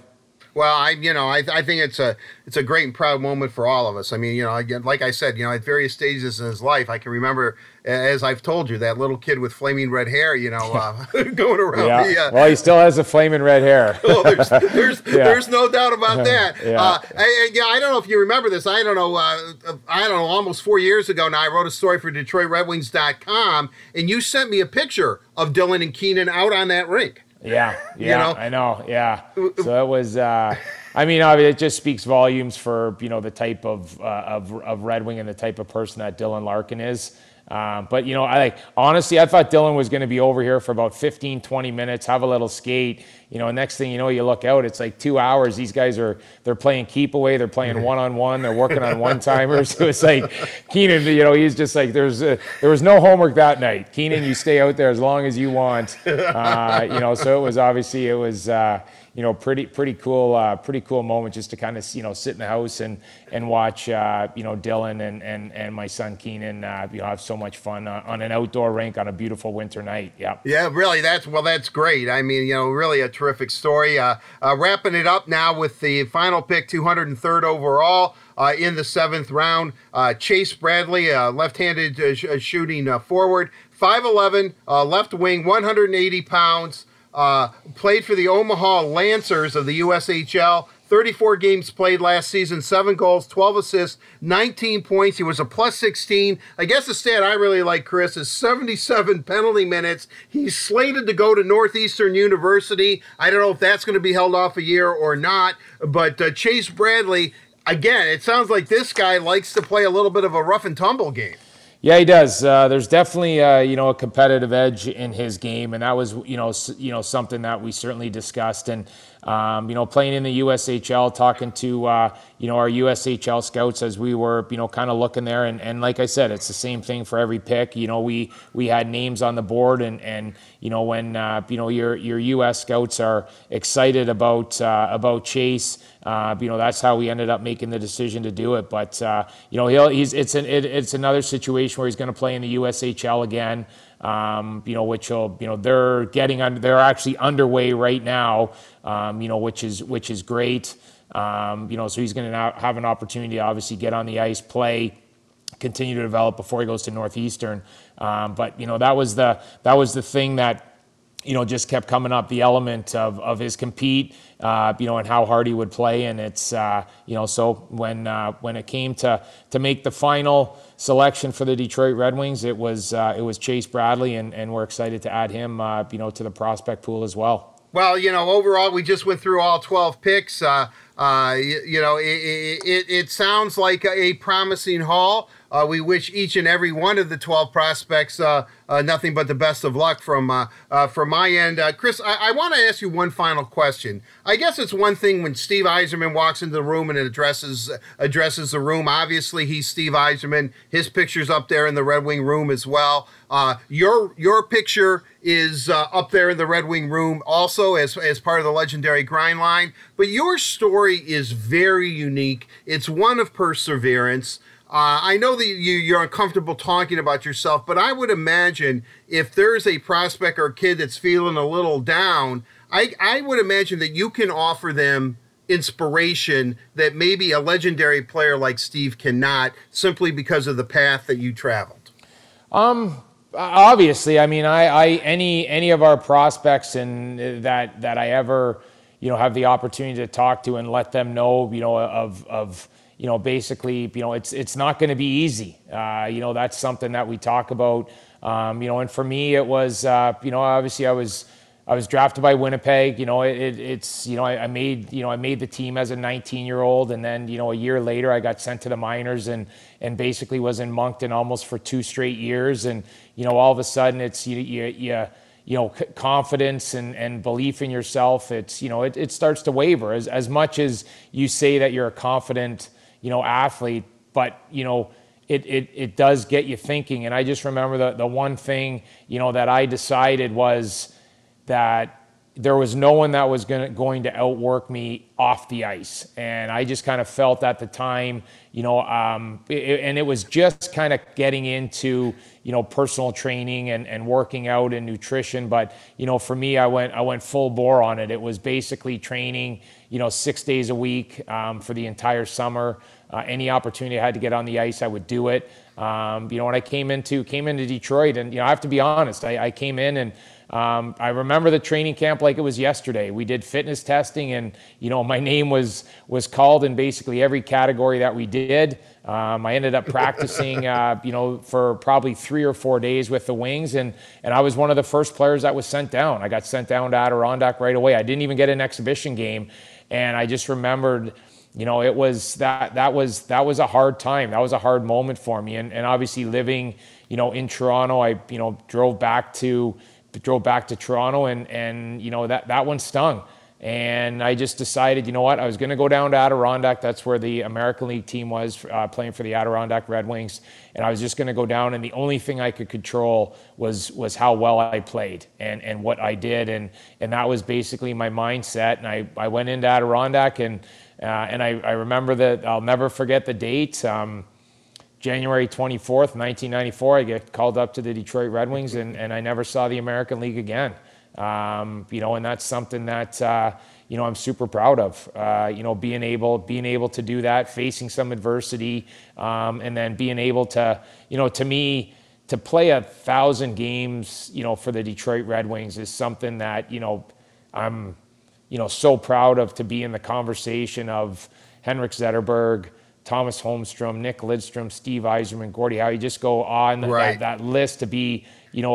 Well, I you know I, I think it's a it's a great and proud moment for all of us. I mean you know again like I said you know at various stages in his life I can remember as I've told you that little kid with flaming red hair you know uh, going around. Yeah. The, uh, well, he still has a flaming red hair. oh, there's there's, yeah. there's no doubt about that. yeah. Uh, I, yeah, I don't know if you remember this. I don't know. Uh, I don't know. Almost four years ago now, I wrote a story for DetroitRedWings.com, and you sent me a picture of Dylan and Keenan out on that rink. Yeah, yeah, you know? I know. Yeah, so it was. Uh, I mean, it just speaks volumes for you know the type of uh, of of Red Wing and the type of person that Dylan Larkin is. Um, but you know, I like honestly, I thought Dylan was going to be over here for about 15, 20 minutes, have a little skate. You know, next thing you know, you look out, it's like two hours. These guys are they're playing keep away, they're playing one on one, they're working on one timers. So it's like Keenan, you know, he's just like there's a, there was no homework that night. Keenan, you stay out there as long as you want. Uh, you know, so it was obviously it was. Uh, you know, pretty pretty cool, uh, pretty cool moment just to kind of you know sit in the house and and watch uh, you know Dylan and and and my son Keenan uh, you know have so much fun uh, on an outdoor rink on a beautiful winter night. Yeah. Yeah, really. That's well, that's great. I mean, you know, really a terrific story. Uh, uh, wrapping it up now with the final pick, 203rd overall. Uh, in the seventh round. Uh, Chase Bradley, uh, left-handed sh- shooting forward, 5'11", left wing, 180 pounds. Uh, played for the Omaha Lancers of the USHL. 34 games played last season, 7 goals, 12 assists, 19 points. He was a plus 16. I guess the stat I really like, Kris, is 77 penalty minutes. He's slated to go to Northeastern University. I don't know if that's going to be held off a year or not, but uh, Chase Bradley, again, it sounds like this guy likes to play a little bit of a rough and tumble game. Yeah, he does. Uh, there's definitely uh, you know a competitive edge in his game, and that was you know you know something that we certainly discussed. And um, you know, playing in the USHL, talking to uh, you know our USHL scouts as we were you know kind of looking there, and, and like I said, it's the same thing for every pick. You know, we we had names on the board, and and you know when uh, you know your your US scouts are excited about uh, about Chase. Uh, you know that's how we ended up making the decision to do it. But uh, you know he's it's an it, it's another situation where he's going to play in the USHL again um, you know, which will, you know, they're getting under, they're actually underway right now, um, you know, which is which is great. Um, you know, so he's going to have an opportunity to obviously get on the ice, play, continue to develop before he goes to Northeastern. Um, but you know, that was the that was the thing that you know, just kept coming up the element of, of his compete, uh, you know, and how hard he would play. And it's, uh, you know, so when uh, when it came to to make the final selection for the Detroit Red Wings, it was uh, it was Chase Bradley, and, and we're excited to add him, uh, you know, to the prospect pool as well. Well, you know, overall, we just went through all 12 picks. Uh, you, you, know, it, it, it sounds like a promising haul. Uh, we wish each and every one of the 12 prospects uh, uh, nothing but the best of luck from uh, uh, from my end. Uh, Kris, I, I want to ask you one final question. I guess it's one thing when Steve Yzerman walks into the room and addresses addresses the room. Obviously, he's Steve Yzerman. His picture's up there in the Red Wing room as well. your your picture is up there in the Red Wing room also as, as part of the legendary grind line. But your story is very unique. It's one of perseverance. Uh, I know that you, you're uncomfortable talking about yourself, but I would imagine if there's a prospect or kid that's feeling a little down, I, I would imagine that you can offer them inspiration that maybe a legendary player like Steve cannot simply because of the path that you traveled. Um, obviously, I mean, I, I any any of our prospects and that that I ever you know have the opportunity to talk to and let them know you know of of you know basically you know it's it's not going to be easy. Uh, you know that's something that we talk about. Um, you know, and for me, it was uh, you know obviously I was I was drafted by Winnipeg. You know, it, it's you know I, I, made you know I made the team as a 19 year old, and then you know a year later I got sent to the minors and and basically was in Moncton almost for two straight years. And you know all of a sudden it's you you, you you know confidence and, and belief in yourself. It's you know it, it starts to waver as as much as you say that you're a confident you know athlete, but you know. It, it, it does get you thinking. And I just remember the, the one thing, you know, that I decided was, that there was no one that was gonna, going to outwork me off the ice. And I just kind of felt at the time, you know, um, it, and it was just kind of getting into, you know, personal training and, and working out and nutrition. But, you know, for me, I went, I went full bore on it. It was basically training, you know, six days a week um, for the entire summer. Uh, any opportunity I had to get on the ice, I would do it. Um, you know, when I came into, came into Detroit and, you know, I have to be honest, I, I came in and, um, I remember the training camp like it was yesterday. We did fitness testing, and you know my name was was called in basically every category that we did. Um, I ended up practicing, uh, you know, for probably three or four days with the Wings, and and I was one of the first players that was sent down. I got sent down to Adirondack right away. I didn't even get an exhibition game, and I just remembered you know it was that that was that was a hard time that was a hard moment for me and, and obviously living you know in toronto i you know drove back to drove back to Toronto, and and you know that that one stung. And I just decided, you know what, I was going to go down to Adirondack. That's where the American League team was uh, playing for the Adirondack Red Wings, and I was just going to go down. And the only thing I could control was was how well I played and and what I did, and and that was basically my mindset. And I I went into Adirondack, and uh, and I I remember that I'll never forget the date. Um, January 24th, 1994, I get called up to the Detroit Red Wings, and, and I never saw the American League again. Um, you know, and that's something that uh, you know I'm super proud of. Uh, you know, being able being able to do that, facing some adversity, um, and then being able to, you know, to me, to play a thousand games, you know, for the Detroit Red Wings is something that you know I'm, you know, so proud of to be in the conversation of Henrik Zetterberg. Tomas Holmstrom, Nick Lidstrom, Steve Yzerman, Gordie Howe. You just go on right. that, that, list to be,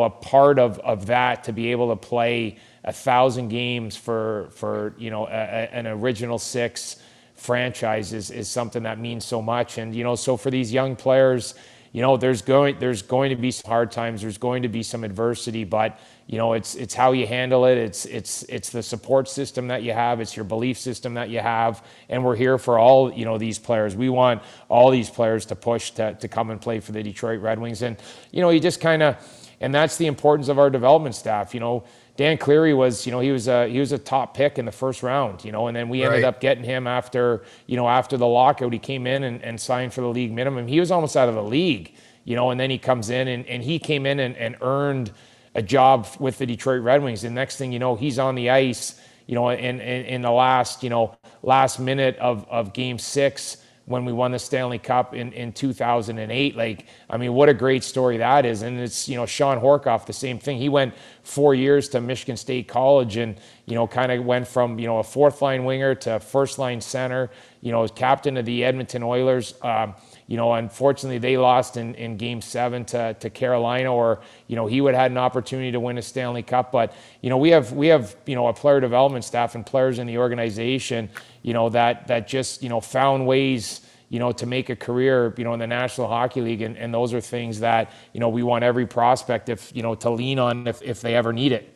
a part of, of that, to be able to play a thousand games for, you know, an original six franchise is, something that means so much. And, you know, so for these young players, you know, there's going, there's going to be some hard times, there's going to be some adversity, but, you know it's it's how you handle it. It's it's it's the support system that you have. It's your belief system that you have. And we're here for all you know these players. We want all these players to push to, to come and play for the detroit red wings. And you know you just kind of and that's the importance of our development staff you know Dan Cleary was, you know, he was a he was a top pick in the first round, you know, and then we ended up getting him after, you know, after the lockout. He came in and, and signed for the league minimum. He was almost out of the league, you know, and then he comes in and, and he came in and, and earned – a job with the Detroit Red Wings. And next thing you know, he's on the ice, you know, in, in, in the last, you know, last minute of, of game six when we won the Stanley Cup in, in 2008. Like, I mean, what a great story that is. And it's, you know, Shawn Horcoff, the same thing. He went four years to Michigan State College and, you know, kind of went from, you know, a fourth line winger to first line center, you know, captain of the Edmonton Oilers. Um, you know, unfortunately, they lost in, in game seven to, to Carolina, or, you know, he would have had an opportunity to win a Stanley Cup. But, you know, we have, we have, you know, a player development staff and players in the organization, you know, that, that just, you know, found ways, you know, to make a career, you know, in the National Hockey League. And, and those are things that, you know, we want every prospect, if, you know, to lean on if, if they ever need it.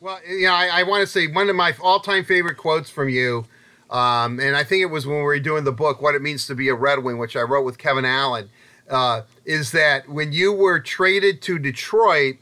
Well, know, I, I want to say one of my all time favorite quotes from you um, and I think it was when we were doing the book, What It Means to Be a Red Wing, which I wrote with Kevin Allen, uh, is that when you were traded to Detroit,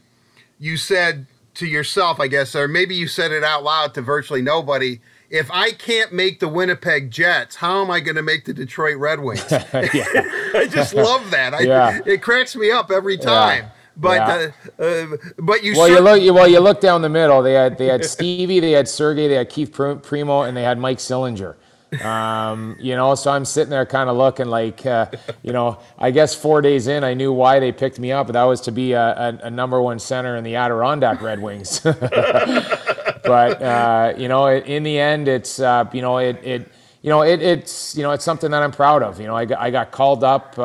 you said to yourself, I guess, or maybe you said it out loud to virtually nobody. If I can't make the Winnipeg Jets, how am I going to make the Detroit Red Wings? I just love that. I, yeah. It cracks me up every time. Yeah. But yeah. uh, uh, but you well you look well you look down the middle. They had they had Stevie, they had Sergei, they had Keith Primeau, and they had Mike Sillinger. Um, you know, so I'm sitting there kind of looking like, uh, you know, I guess four days in, I knew why they picked me up. That was to be a, a, a number one center in the Adirondack Red Wings. but uh, you know, in the end, it's uh, you know, it, it you know, it, it's you know, it's something that I'm proud of. You know, I I got called up.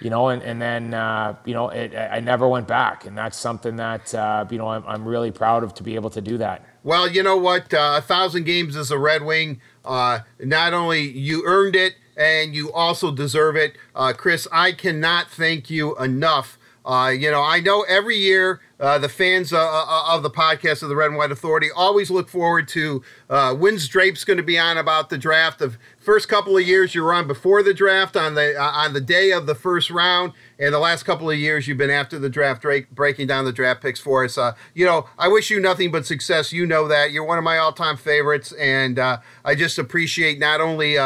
You know, and, and then, uh, you know, it, I never went back. And that's something that, uh, you know, I'm, I'm really proud of to be able to do that. Well, you know what? Uh, a thousand games as a Red Wing, uh, not only you earned it, and you also deserve it. Uh, Kris, I cannot thank you enough. Uh, you know, I know every year uh, the fans uh, uh, of the podcast of the Red and White Authority always look forward to uh, when's Drape's going to be on about the draft. The first couple of years you were on before the draft on the uh, on the day of the first round, and the last couple of years you've been after the draft, Drake, breaking down the draft picks for us. Uh, you know, I wish you nothing but success. You know that you're one of my all-time favorites, and uh, I just appreciate not only.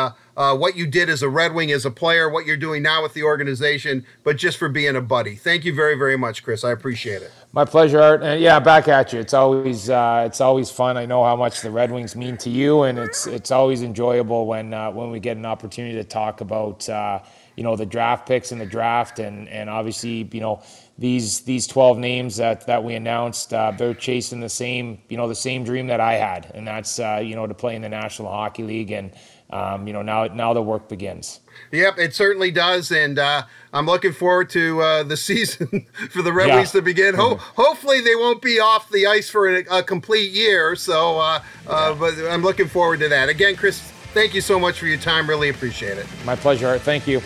Uh, what you did as a Red Wing as a player, what you're doing now with the organization, but just for being a buddy. Thank you very, very much, Kris. I appreciate it. My pleasure, Art. And yeah, back at you. It's always uh, it's always fun. I know how much the Red Wings mean to you, and it's it's always enjoyable when uh, when we get an opportunity to talk about uh, you know the draft picks in the draft, and and obviously you know these these 12 names that that we announced uh, they're chasing the same you know the same dream that I had and that's uh, you know to play in the National Hockey League and um, you know, now now the work begins. Yep, it certainly does, and uh, I'm looking forward to uh, the season for the Red yeah. Wings to begin. Ho- mm-hmm. hopefully, they won't be off the ice for a, a complete year. So, uh, uh, yeah. but I'm looking forward to that. Again, Kris, thank you so much for your time. Really appreciate it. My pleasure. Thank you.